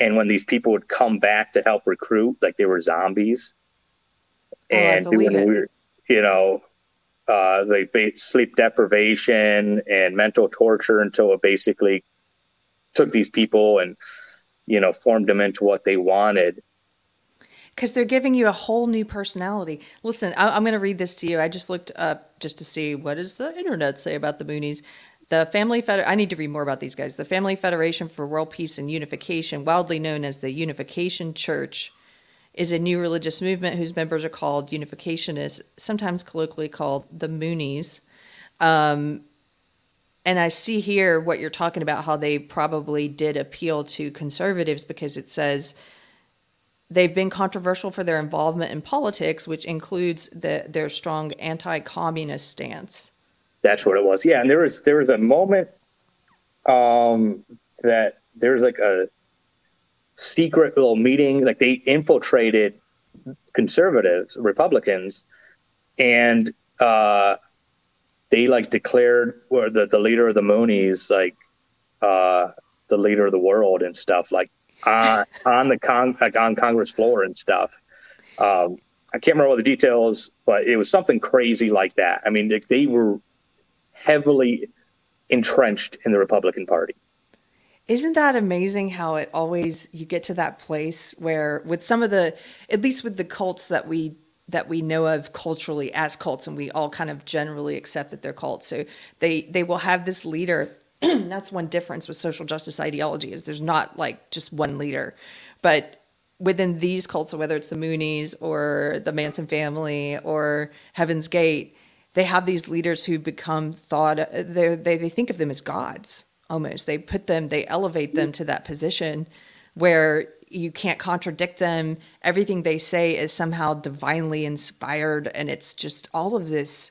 And when these people would come back to help recruit, like they were zombies oh, and doing it. weird, you know, uh, they sleep deprivation and mental torture until it basically took these people and you know formed them into what they wanted. Because they're giving you a whole new personality. Listen I, am going to read this to you. I just looked up just to see what does the internet say about the moonies. The family Feder- i need to read more about these guys. The family federation for world peace and unification wildly known as the unification church is a new religious movement whose members are called unificationists sometimes colloquially called the moonies. Um, and I see here what you're talking about, how they probably did appeal to conservatives because it says they've been controversial for their involvement in politics, which includes the, their strong anti-communist stance. That's what it was. Yeah, and there was there was a moment um, that there's like a secret little meeting, like they infiltrated conservatives, Republicans, and uh, they like declared or the, the leader of the Moonies like uh, the leader of the world and stuff like on on the con like on Congress floor and stuff. Um, I can't remember all the details, but it was something crazy like that. I mean, they, they were heavily entrenched in the Republican Party. Isn't that amazing how it always you get to that place where with some of the at least with the cults that we that we know of culturally as cults and we all kind of generally accept that they're cults. So they they will have this leader. <clears throat> That's one difference with social justice ideology is there's not like just one leader. But within these cults so whether it's the moonies or the manson family or heaven's gate they have these leaders who become thought they they think of them as gods almost. They put them they elevate them to that position where you can't contradict them. Everything they say is somehow divinely inspired, and it's just all of this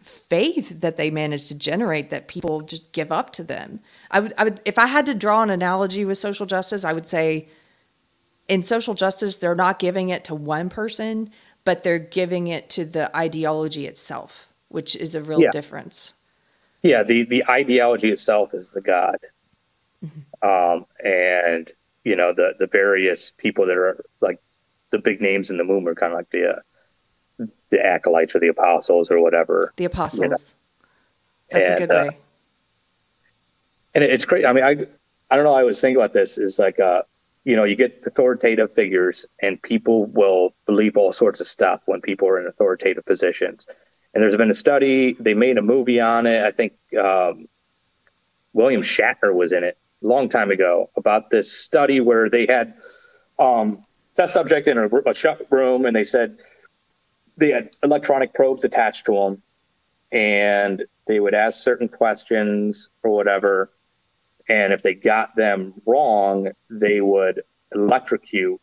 faith that they manage to generate that people just give up to them. I would, I would, if I had to draw an analogy with social justice, I would say in social justice, they're not giving it to one person, but they're giving it to the ideology itself, which is a real yeah. difference. Yeah, the the ideology itself is the God, mm-hmm. um, and you know the the various people that are like the big names in the movement are kind of like the uh, the acolytes or the apostles or whatever. The apostles. You know? That's and, a good uh, way. And it's great. I mean, I I don't know. I was thinking about this. Is like uh, you know, you get authoritative figures, and people will believe all sorts of stuff when people are in authoritative positions. And there's been a study. They made a movie on it. I think um, William Shatner was in it long time ago about this study where they had um, test subject in a, a shut room and they said they had electronic probes attached to them and they would ask certain questions or whatever. And if they got them wrong they would electrocute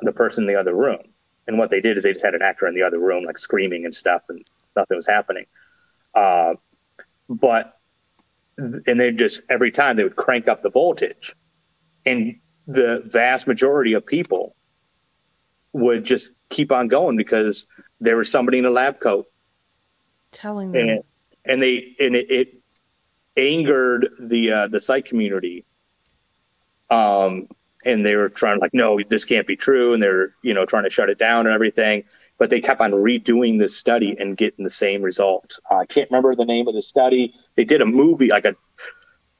the person in the other room. And what they did is they just had an actor in the other room like screaming and stuff and nothing was happening. Uh, but and they just every time they would crank up the voltage. And the vast majority of people would just keep on going because there was somebody in a lab coat. Telling them. And, and they and it, it angered the uh, the site community. Um and they were trying like, no, this can't be true, and they're you know trying to shut it down and everything. But they kept on redoing this study and getting the same results. Uh, I can't remember the name of the study. They did a movie like a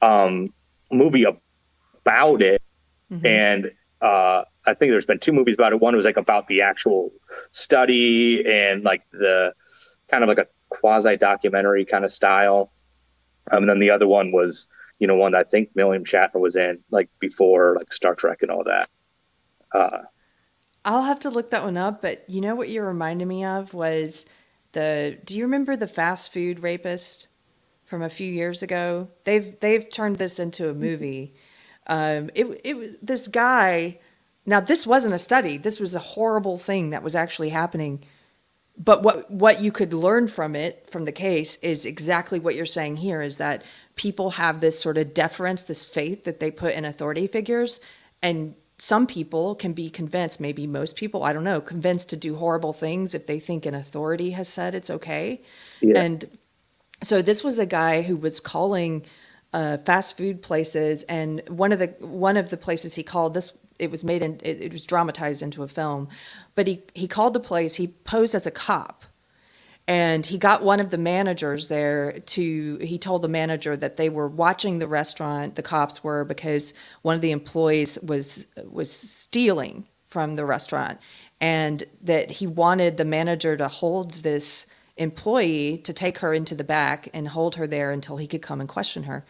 um, movie about it, mm-hmm. and uh, I think there's been two movies about it. One was like about the actual study and like the kind of like a quasi documentary kind of style. Um, and then the other one was, you know, one that I think William Shatner was in, like before like Star Trek and all that. Uh, I'll have to look that one up, but you know what you reminded me of was the. Do you remember the fast food rapist from a few years ago? They've they've turned this into a movie. Um, it it this guy. Now this wasn't a study. This was a horrible thing that was actually happening but what what you could learn from it from the case is exactly what you're saying here is that people have this sort of deference this faith that they put in authority figures and some people can be convinced maybe most people i don't know convinced to do horrible things if they think an authority has said it's okay yeah. and so this was a guy who was calling uh, fast food places and one of the one of the places he called this it was made in it, it was dramatized into a film but he he called the place he posed as a cop and he got one of the managers there to he told the manager that they were watching the restaurant the cops were because one of the employees was was stealing from the restaurant and that he wanted the manager to hold this employee to take her into the back and hold her there until he could come and question her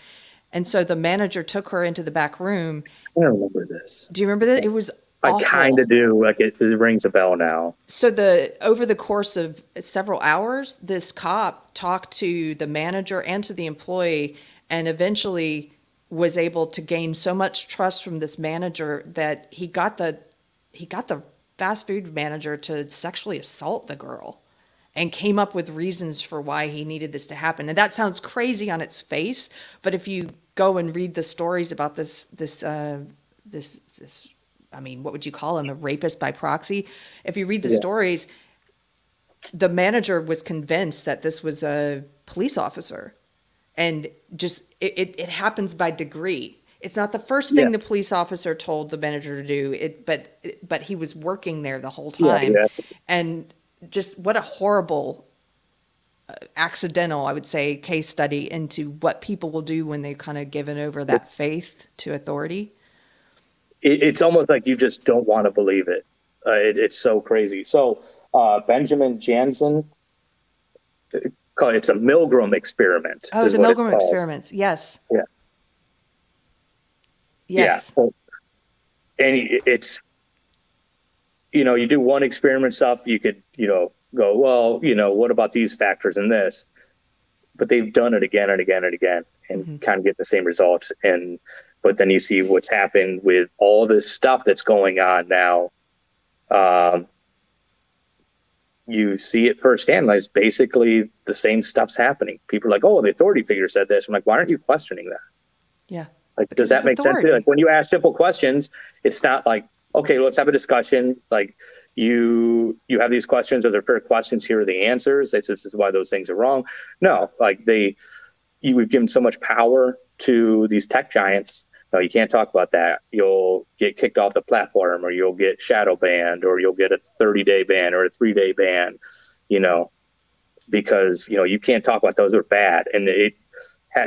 and so the manager took her into the back room. I remember this. Do you remember that? It was I kind of do. Like it, it, rings a bell now. So the over the course of several hours, this cop talked to the manager and to the employee, and eventually was able to gain so much trust from this manager that he got the he got the fast food manager to sexually assault the girl and came up with reasons for why he needed this to happen. And that sounds crazy on its face, but if you go and read the stories about this this uh, this this I mean, what would you call him? A rapist by proxy? If you read the yeah. stories, the manager was convinced that this was a police officer. And just it, it, it happens by degree. It's not the first thing yeah. the police officer told the manager to do. It, but but he was working there the whole time, yeah, and just what a horrible uh, accidental i would say case study into what people will do when they kind of given over that it's, faith to authority it, it's almost like you just don't want to believe it, uh, it it's so crazy so uh, benjamin jansen it's a milgram experiment oh the milgram experiments yes yeah yes yeah. and it's you know, you do one experiment stuff, you could, you know, go, well, you know, what about these factors in this? But they've done it again and again and again and mm-hmm. kind of get the same results. And, but then you see what's happened with all this stuff that's going on now. Um, you see it firsthand. Like it's basically the same stuff's happening. People are like, oh, the authority figure said this. I'm like, why aren't you questioning that? Yeah. Like, does that make authority. sense? Like when you ask simple questions, it's not like, okay, let's have a discussion. Like you you have these questions, are there fair questions? Here are the answers. This, this is why those things are wrong. No, like they you, we've given so much power to these tech giants. No, you can't talk about that. You'll get kicked off the platform, or you'll get shadow banned, or you'll get a 30 day ban or a three day ban. You know, because you know you can't talk about those are bad, and it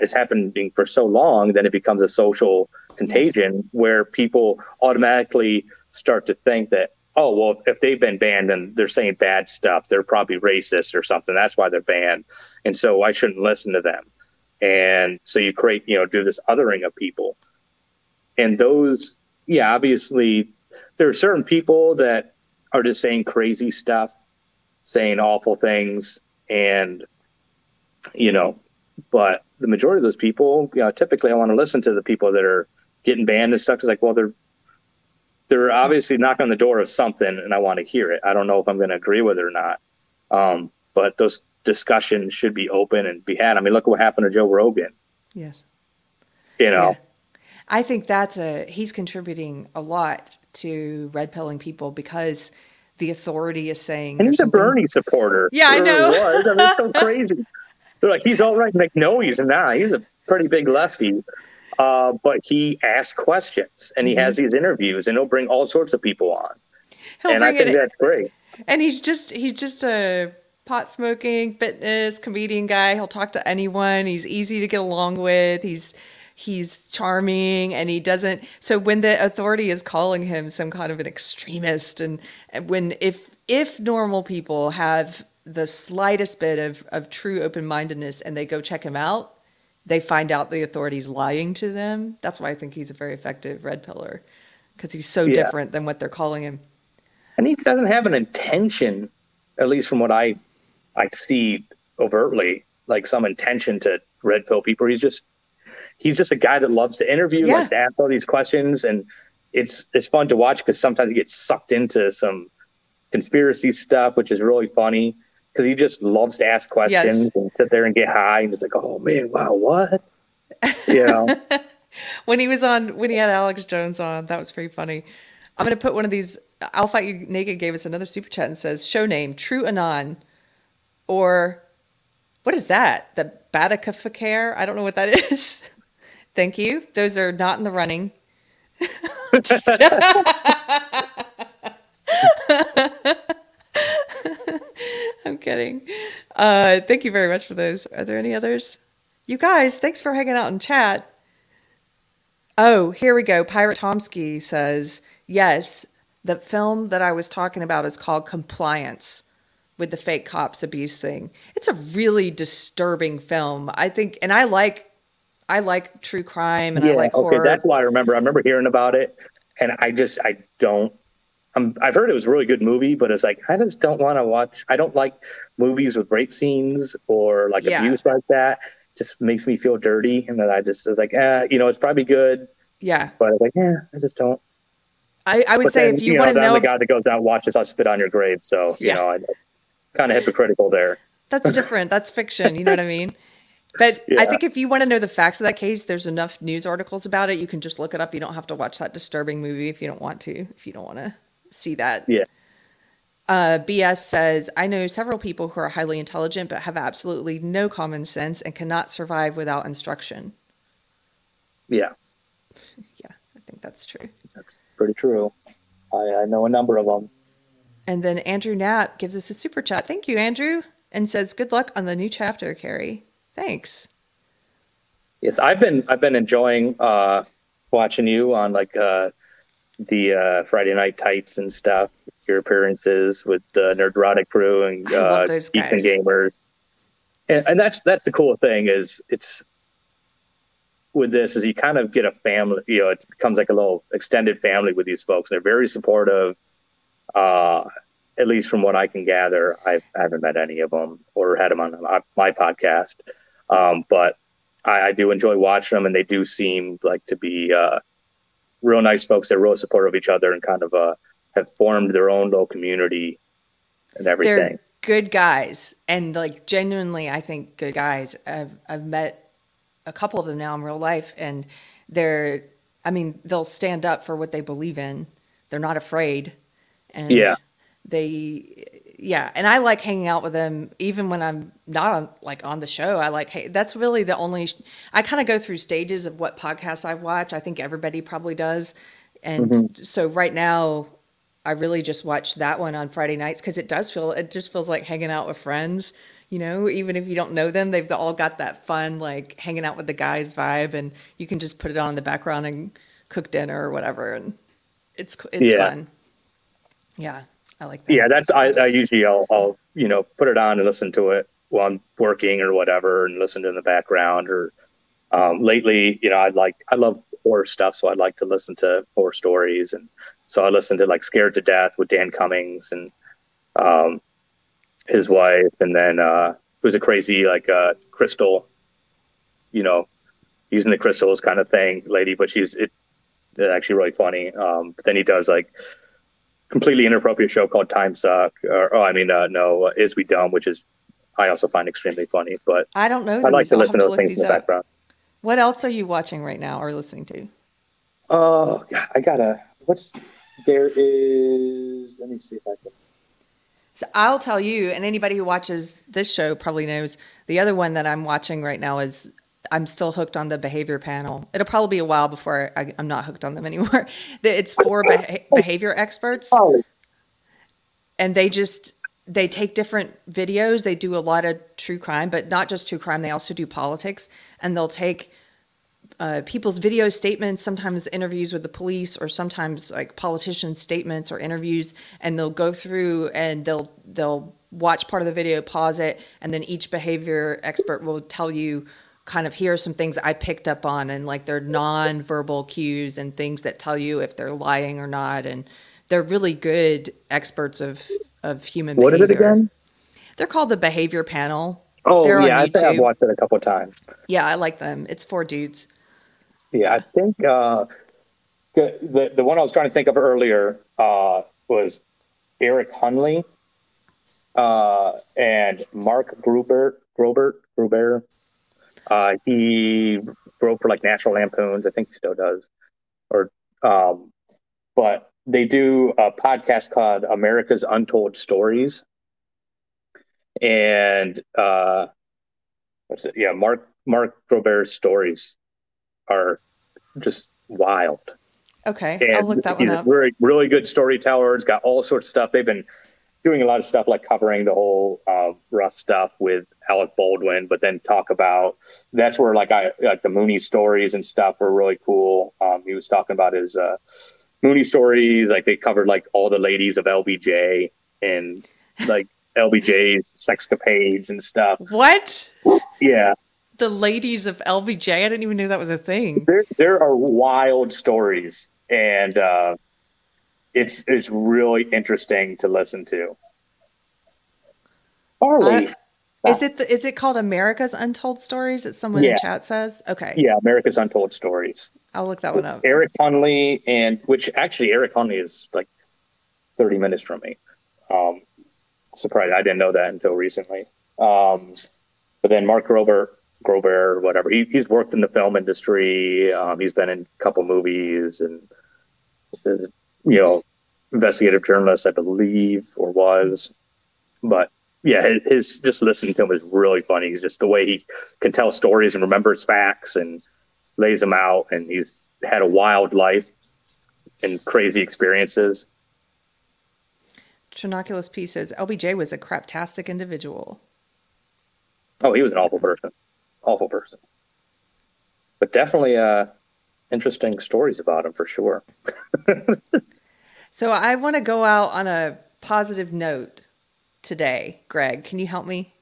is happening for so long, then it becomes a social contagion where people automatically start to think that oh well if they've been banned and they're saying bad stuff. They're probably racist or something. That's why they're banned. And so i shouldn't listen to them. And so you create you know do this othering of people and those yeah obviously there are certain people that are just saying crazy stuff saying awful things and you know but the majority of those people you know typically i want to listen to the people that are getting banned and stuff. It's like, well, they're they're obviously knocking on the door of something, and I want to hear it. I don't know if I'm going to agree with it or not, um, but those discussions should be open and be had. I mean, look what happened to Joe Rogan. Yes. You know. Yeah. I think that's a he's contributing a lot to red pilling people because the authority is saying. And he's a Bernie supporter. Yeah, I know. Was. I mean, it's so <laughs> crazy. They're like he's all right. I'm like, no, he's not. He's a pretty big lefty. Uh, but he asks questions and he mm-hmm. has these interviews and he'll bring all sorts of people on. He'll and I think it, that's great. And he's just he's just a pot smoking fitness comedian guy. He'll talk to anyone. He's easy to get along with. He's he's charming and he doesn't so when the authority is calling him some kind of an extremist and when if if normal people have the slightest bit of, of true open-mindedness and they go check him out they find out the authorities lying to them that's why i think he's a very effective red pillar because he's so yeah. different than what they're calling him and he doesn't have an intention at least from what i i see overtly like some intention to red pill people he's just he's just a guy that loves to interview, yeah. likes to ask all these questions, and it's it's fun to watch because sometimes he gets sucked into some conspiracy stuff, which is really funny because he just loves to ask questions yes. and sit there and get high and just like, oh man, wow, what? <laughs> You know. when he was on, when he had Alex Jones on, that was pretty funny. I'm gonna put one of these. I'll fight you naked. Gave us another super chat and says show name True Anon, or what is that? The Batikafakare? I don't know what that <laughs> is. Thank you. Those are not in the running. <laughs> I'm kidding. Uh, thank you very much for those. Are there any others? You guys, thanks for hanging out in chat. Oh, here we go. Pirate Tomsky says, yes, the film that I was talking about is called Compliance with the fake cops abuse thing. It's a really disturbing film. I think, and I like I like true crime and yeah, I like horror. Okay, that's why I remember. I remember hearing about it, and I just I don't. I'm, I've heard it was a really good movie, but it's like I just don't want to watch. I don't like movies with rape scenes or like yeah. abuse like that. Just makes me feel dirty, and then I just was like, eh, you know, it's probably good. Yeah, but I'm like, yeah, I just don't. I, I would but say then, if you, you know, want to know, the guy that goes out and watches, I'll spit on your grave. So you yeah. know, I kind of hypocritical there. That's different. That's fiction. You know what I mean? <laughs> But yeah. I think if you want to know the facts of that case, there's enough news articles about it. You can just look it up. You don't have to watch that disturbing movie if you don't want to, if you don't want to see that. Yeah. Uh, BS says, I know several people who are highly intelligent but have absolutely no common sense and cannot survive without instruction. Yeah. <laughs> Yeah, I think that's true. That's pretty true. I, I know a number of them. And then Andrew Knapp gives us a super chat. Thank you, Andrew. And says, Good luck on the new chapter, Carrie. Thanks. Yes, I've been I've been enjoying uh, watching you on like uh, the uh, Friday Night Tights and stuff. Your appearances with the Nerdrotic crew and uh, Geeks and Gamers, and, and that's that's the cool thing is it's with this is you kind of get a family. You know, it becomes like a little extended family with these folks. They're very supportive. Uh, at least from what I can gather, I've, I haven't met any of them or had them on my podcast. Um, but I, I, do enjoy watching them, and they do seem like to be uh, real nice folks. They're real supportive of each other and kind of uh, have formed their own little community and everything. They're good guys, and like genuinely, I think good guys. I've I've met a couple of them now in real life, and they're. I mean, they'll stand up for what they believe in. They're not afraid. And yeah. They yeah, and I like hanging out with them even when I'm not on like on the show. I like hey, that's really the only. I kind of go through stages of what podcasts I watch. I think everybody probably does, and mm-hmm. so right now, I really just watch that one on Friday nights because it does feel it just feels like hanging out with friends. You know, even if you don't know them, they've all got that fun like hanging out with the guys vibe, and you can just put it on in the background and cook dinner or whatever, and it's it's yeah. fun. Yeah. I like that. Yeah, that's I, I usually I'll, I'll you know put it on and listen to it while I'm working or whatever, and listen to in the background. Or um, lately, you know, I like I love horror stuff, so I'd like to listen to horror stories, and so I listened to like Scared to Death with Dan Cummins and um, his wife, and then uh, who's a crazy like uh, crystal, you know, using the crystals kind of thing, lady, but she's it, it's actually really funny. Um, but then he does like completely inappropriate show called Time Suck, or oh, I mean, uh, no, uh, Is We Dumb, which is I also find extremely funny. But I don't know. I like to listen to, to things in the up. background. What else are you watching right now or listening to? Oh, I gotta. What's there is? Let me see if I can. So I'll tell you, and anybody who watches this show probably knows the other one that I'm watching right now is I'm still hooked on the behavior panel. It'll probably be a while before I, I'm not hooked on them <laughs> anymore. It's for beha- behavior experts, and they just they take different videos. They do a lot of true crime, but not just true crime. They also do politics, and they'll take uh, people's video statements, sometimes interviews with the police, or sometimes like politicians' statements or interviews, and they'll go through and they'll they'll watch part of the video, pause it, and then each behavior expert will tell you kind of here are some things I picked up on and like their non-verbal cues and things that tell you if they're lying or not, and they're really good experts of of human what is behavior. it again? They're called the Behavior Panel. Oh, They're yeah, I think I've watched it a couple of times. Yeah, I like them. It's four dudes. Yeah, I think uh, the, the the one I was trying to think of earlier uh, was Eric Hunley uh, and Mark Gruber. Groubert, Gruber. Uh, he wrote for like National Lampoons. I think he still does. Or, um, but they do a podcast called America's Untold Stories, and uh, what's it? Yeah, Mark Mark Groubert's stories are just wild. Okay, And I'll look that one up. Really, really good storyteller. It's got all sorts of stuff. They've been doing a lot of stuff like covering the whole uh, rough stuff with Alec Baldwin, but then talk about that's where like I like the Mooney stories and stuff were really cool. Um, he was talking about his uh, Mooney stories, like they covered like all the ladies of LBJ and like <laughs> LBJ's sexcapades and stuff. What? Yeah, The ladies of LBJ? I didn't even know that was a thing. there there are wild stories and uh it's it's really interesting to listen to. Harley, Uh, Is it the, is it called America's Untold Stories that someone in Yeah. chat says? Okay, yeah america's untold stories. I'll look that one up. eric hunley and which actually eric hunley is like 30 minutes from me. Um surprised i didn't know that until recently. Um but then mark grover grover whatever he, he's worked in the film industry. Um he's been in a couple movies and you know investigative journalist i believe or was. But yeah his, his just listening to him is really funny. He's just the way he can tell stories and remembers facts and lays them out and he's had a wild life and crazy experiences. Trinoculus P says LBJ was a craptastic individual. oh he was an awful person. Awful person. But definitely uh interesting stories about him for sure. So I want to go out on a positive note today. Greg, can you help me?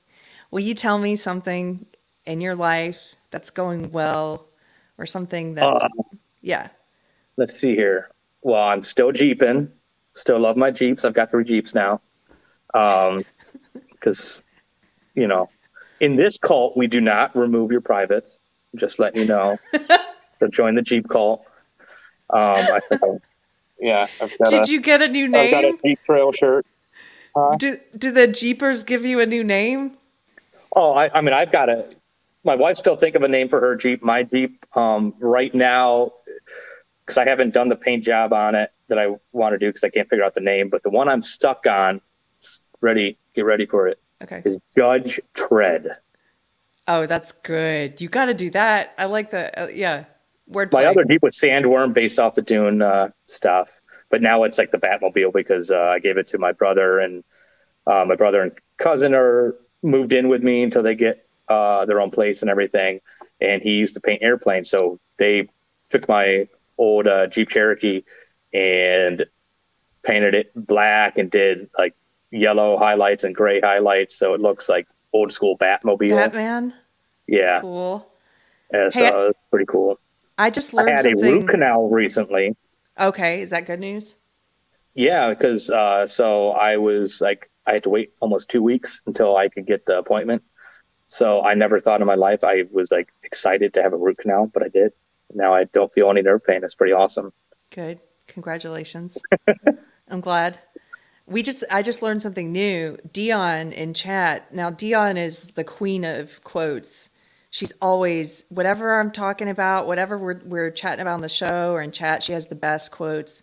Will you tell me something in your life that's going well or something that's Uh, yeah. let's see here. Well i'm still jeeping. Still love my jeeps. I've got three jeeps now. Um <laughs> because you know in this cult we do not remove your privates. Just letting you know <laughs> to join the jeep cult um I think <laughs> yeah i've got, Did a, you get a new name? I've got a jeep trail shirt Do do the Jeepers give you a new name? Oh, I, I mean, I've got a. My wife still think of a name for her Jeep. My Jeep, um, right now, because I haven't done the paint job on it that I want to do because I can't figure out the name. But the one I'm stuck on, ready, get ready for it, Okay. is Judge Tread. Oh, that's good. You got to do that. I like the uh, yeah. Wordplay. My other Jeep was Sandworm based off the Dune uh, stuff, but now it's like the Batmobile because uh, I gave it to my brother and uh, my brother and cousin are moved in with me until they get uh, their own place and everything. And he used to paint airplanes, so they took my old uh, Jeep Cherokee and painted it black and did like yellow highlights and gray highlights, so it looks like old school Batmobile. Batman. yeah, Cool. Hey, so it's pretty cool. I just learned something. I had a root canal recently. Okay, is that good news? Yeah, because uh, so I was like, I had to wait almost two weeks until I could get the appointment. So I never thought in my life I was like excited to have a root canal, but I did. Now I don't feel any nerve pain. It's pretty awesome. Good. Congratulations. <laughs> I'm glad. We just I just learned something new. Dion in chat. Now Dion is the queen of quotes. She's always whatever I'm talking about, whatever we're we're chatting about on the show or in chat, she has the best quotes.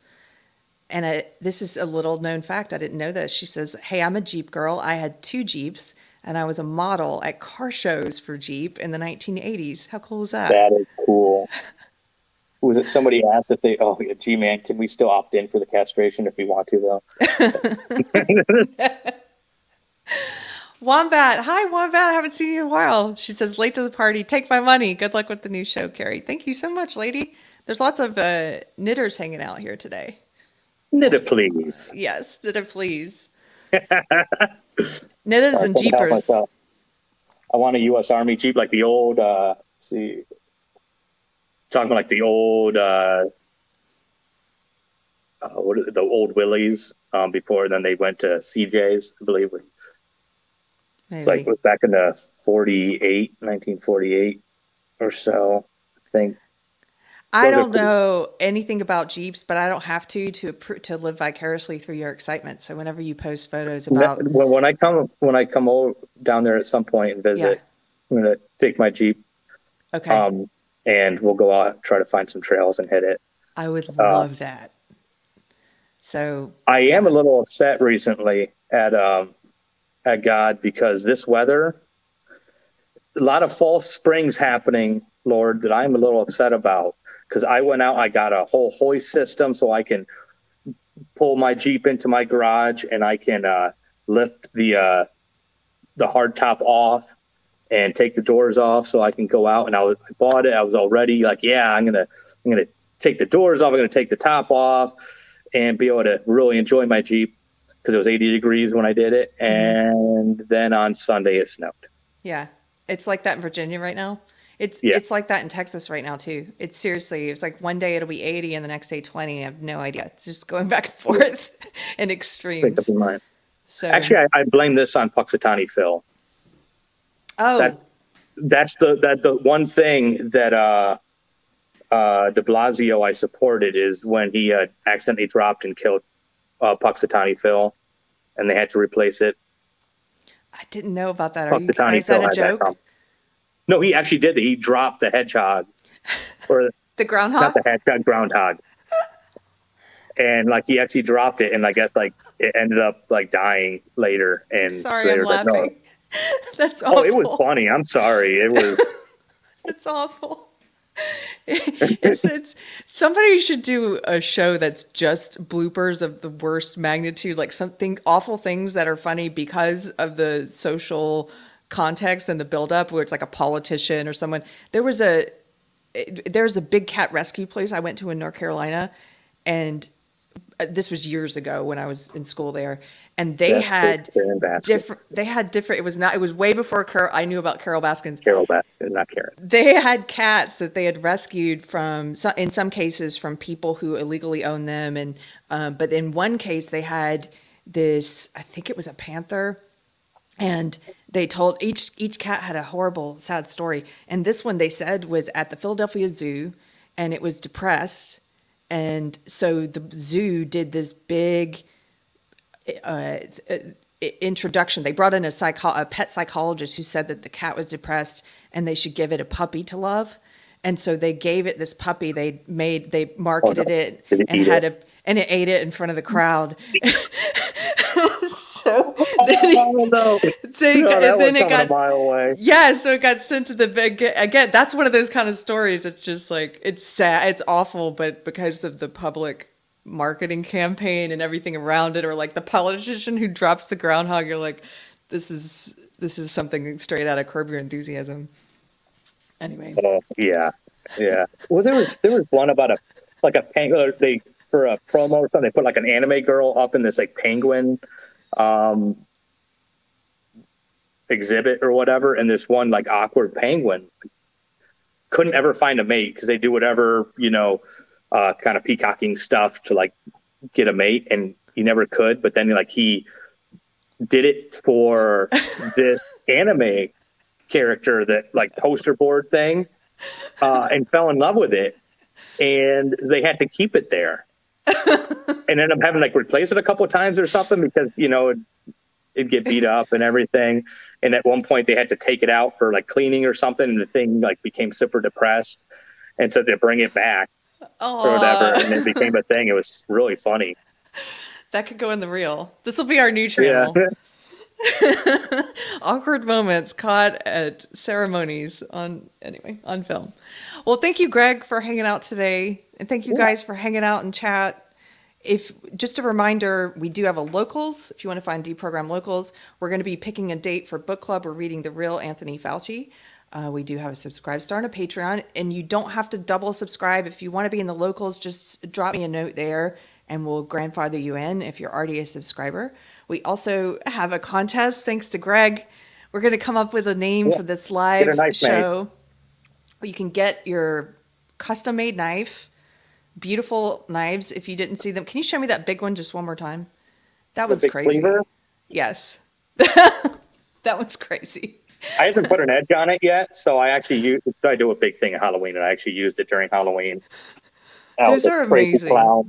And I, this is a little known fact. I didn't know this. She says, "Hey, I'm a Jeep girl. I had two Jeeps. and I was a model at car shows for Jeep in the 1980s. How cool is that? That is cool. Was it somebody asked if they? Oh, yeah, gee, man, can we still opt in for the castration if we want to, though? <laughs> <laughs> <laughs> Wombat, hi Wombat, I haven't seen you in a while. She says, late to the party, take my money. Good luck with the new show, Carrie. Thank you so much, lady. There's lots of uh, knitters hanging out here today. Knitter, please. Yes, knitter, please. <laughs> Knitters and jeepers. I want a U.S. Army Jeep, like the old. Uh, see, talking like the old. Uh, uh, what are the old Willys um, before then they went to CJ's, I believe. It's like it was back in the 48, 1948 or so, I think. I don't know anything about Jeeps, but I don't have to to to live vicariously through your excitement. So whenever you post photos about, when, when I come when I come over down there at some point and visit, I'm gonna take my Jeep okay, um, and we'll go out try to find some trails and hit it. I would uh, love that. So I am a little upset recently at um, at God because this weather, a lot of false springs happening, Lord, that I'm a little upset about. Because I went out, I got a whole hoist system so I can pull my Jeep into my garage and I can uh, lift the uh, the hard top off and take the doors off so I can go out. And I, was, I bought it. I was already like, yeah, I'm gonna I'm gonna take the doors off. I'm gonna take the top off and be able to really enjoy my Jeep because it was 80 degrees when I did it. And then on Sunday it snowed. yeah, it's like that in Virginia right now. It's Yeah. it's like that in Texas right now too. It's seriously, it's like one day it'll be 80 and the next day 20. I have no idea. It's just going back and forth <laughs> in extremes. So Actually, I, I blame this on Punxsutawney Phil. oh, That's that's the that the one thing that uh, uh, De Blasio I supported is when he uh, accidentally dropped and killed uh, Punxsutawney Phil, and they had to replace it. I didn't know about that. Are you, is that a had that joke? No, he actually did. that. He dropped the hedgehog, <laughs> or The groundhog? not the hedgehog, groundhog. <laughs> And like he actually dropped it, and I guess like it ended up like dying later. And so Sorry, they I'm like, no. <laughs> That's awful. Oh, it was funny. I'm sorry. It was. It's awful. <laughs> it's, it's somebody should do a show that's just bloopers of the worst magnitude, like something awful things that are funny because of the social context and the buildup, where it's like a politician or someone. There was a there's a big cat rescue place I went to in North Carolina, and uh, this was years ago when I was in school there, and they had different. They had different. It was not. It was way before Carol, I knew about Carol Baskins Carol Baskin, not Carol. they had cats that they had rescued from in some cases from people who illegally owned them and um, but in one case they had this i think it was a panther and they told each each cat had a horrible sad story and this one they said was at the philadelphia zoo and it was depressed and so the zoo did this big uh, uh, introduction. They brought in a, psycho- a pet psychologist who said that the cat was depressed and they should give it a puppy to love. And so they gave it this puppy. They made they marketed no. it Did and had it? a and it ate it in front of the crowd. <laughs> so <laughs> then, he, Oh no! so he No, and then it coming a got mile away. yeah, so it got sent to the big again. That's one of those kind of stories. It's just like it's sad, it's awful, but because of the public marketing campaign and everything around it, or like the politician who drops the groundhog, you're like, this is this is something straight out of Curb Your Enthusiasm. Anyway, Oh yeah, yeah. Well, there was there was one about a like a penguin. They for a promo or something. They put like an anime girl up in this like penguin um, exhibit or whatever, and this one like awkward penguin couldn't ever find a mate because they do whatever you know, uh, kind of peacocking stuff to like get a mate, and he never could. But then like he did it for <laughs> this anime character that like poster board thing uh, and fell in love with it and they had to keep it there. <laughs> And ended up having like replace it a couple of times or something because you know it'd, it'd get beat up and everything. And at one point they had to take it out for like cleaning or something and the thing like became super depressed. And so they bring it back or whatever and it became a thing it was really funny that could go in the reel. This will be our new yeah channel. <laughs> Awkward moments caught at ceremonies on anyway on film. Well, thank you, Greg, for hanging out today, and thank you guys for hanging out and chat. If just a reminder, we do have a locals. If you want to find deprogram locals, we're going to be picking a date for book club. We're reading the real Anthony Fauci. Uh, we do have a subscribe star and a Patreon, and you don't have to double subscribe. If you want to be in the locals, just drop me a note there, and we'll grandfather you in if you're already a subscriber. We also have a contest thanks to Greg. We're going to come up with a name Yeah. for this live Get a knife made. show. You can get your custom made knife, beautiful knives. If you didn't see them, can you show me that big one just one more time? That The was crazy. cleaver? Yes. <laughs> that was crazy. I haven't put an edge on it yet, so I actually use. So I do a big thing at Halloween, and I actually used it during Halloween. I Those are amazing.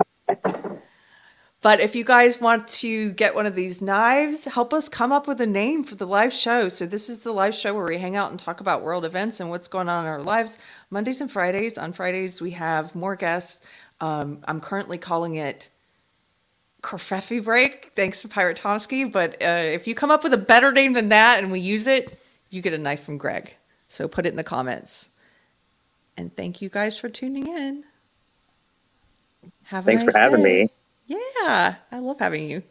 But if you guys want to get one of these knives, help us come up with a name for the live show. So this is the live show where we hang out and talk about world events and what's going on in our lives. Mondays and Fridays. On Fridays we have more guests. Um, I'm currently calling it Kerfefe Break, thanks to Pirate Tomsky. But uh, if you come up with a better name than that and we use it, you get a knife from Greg. So put it in the comments. And thank you guys for tuning in. Have a Thanks for having day. me. Yeah, I love having you.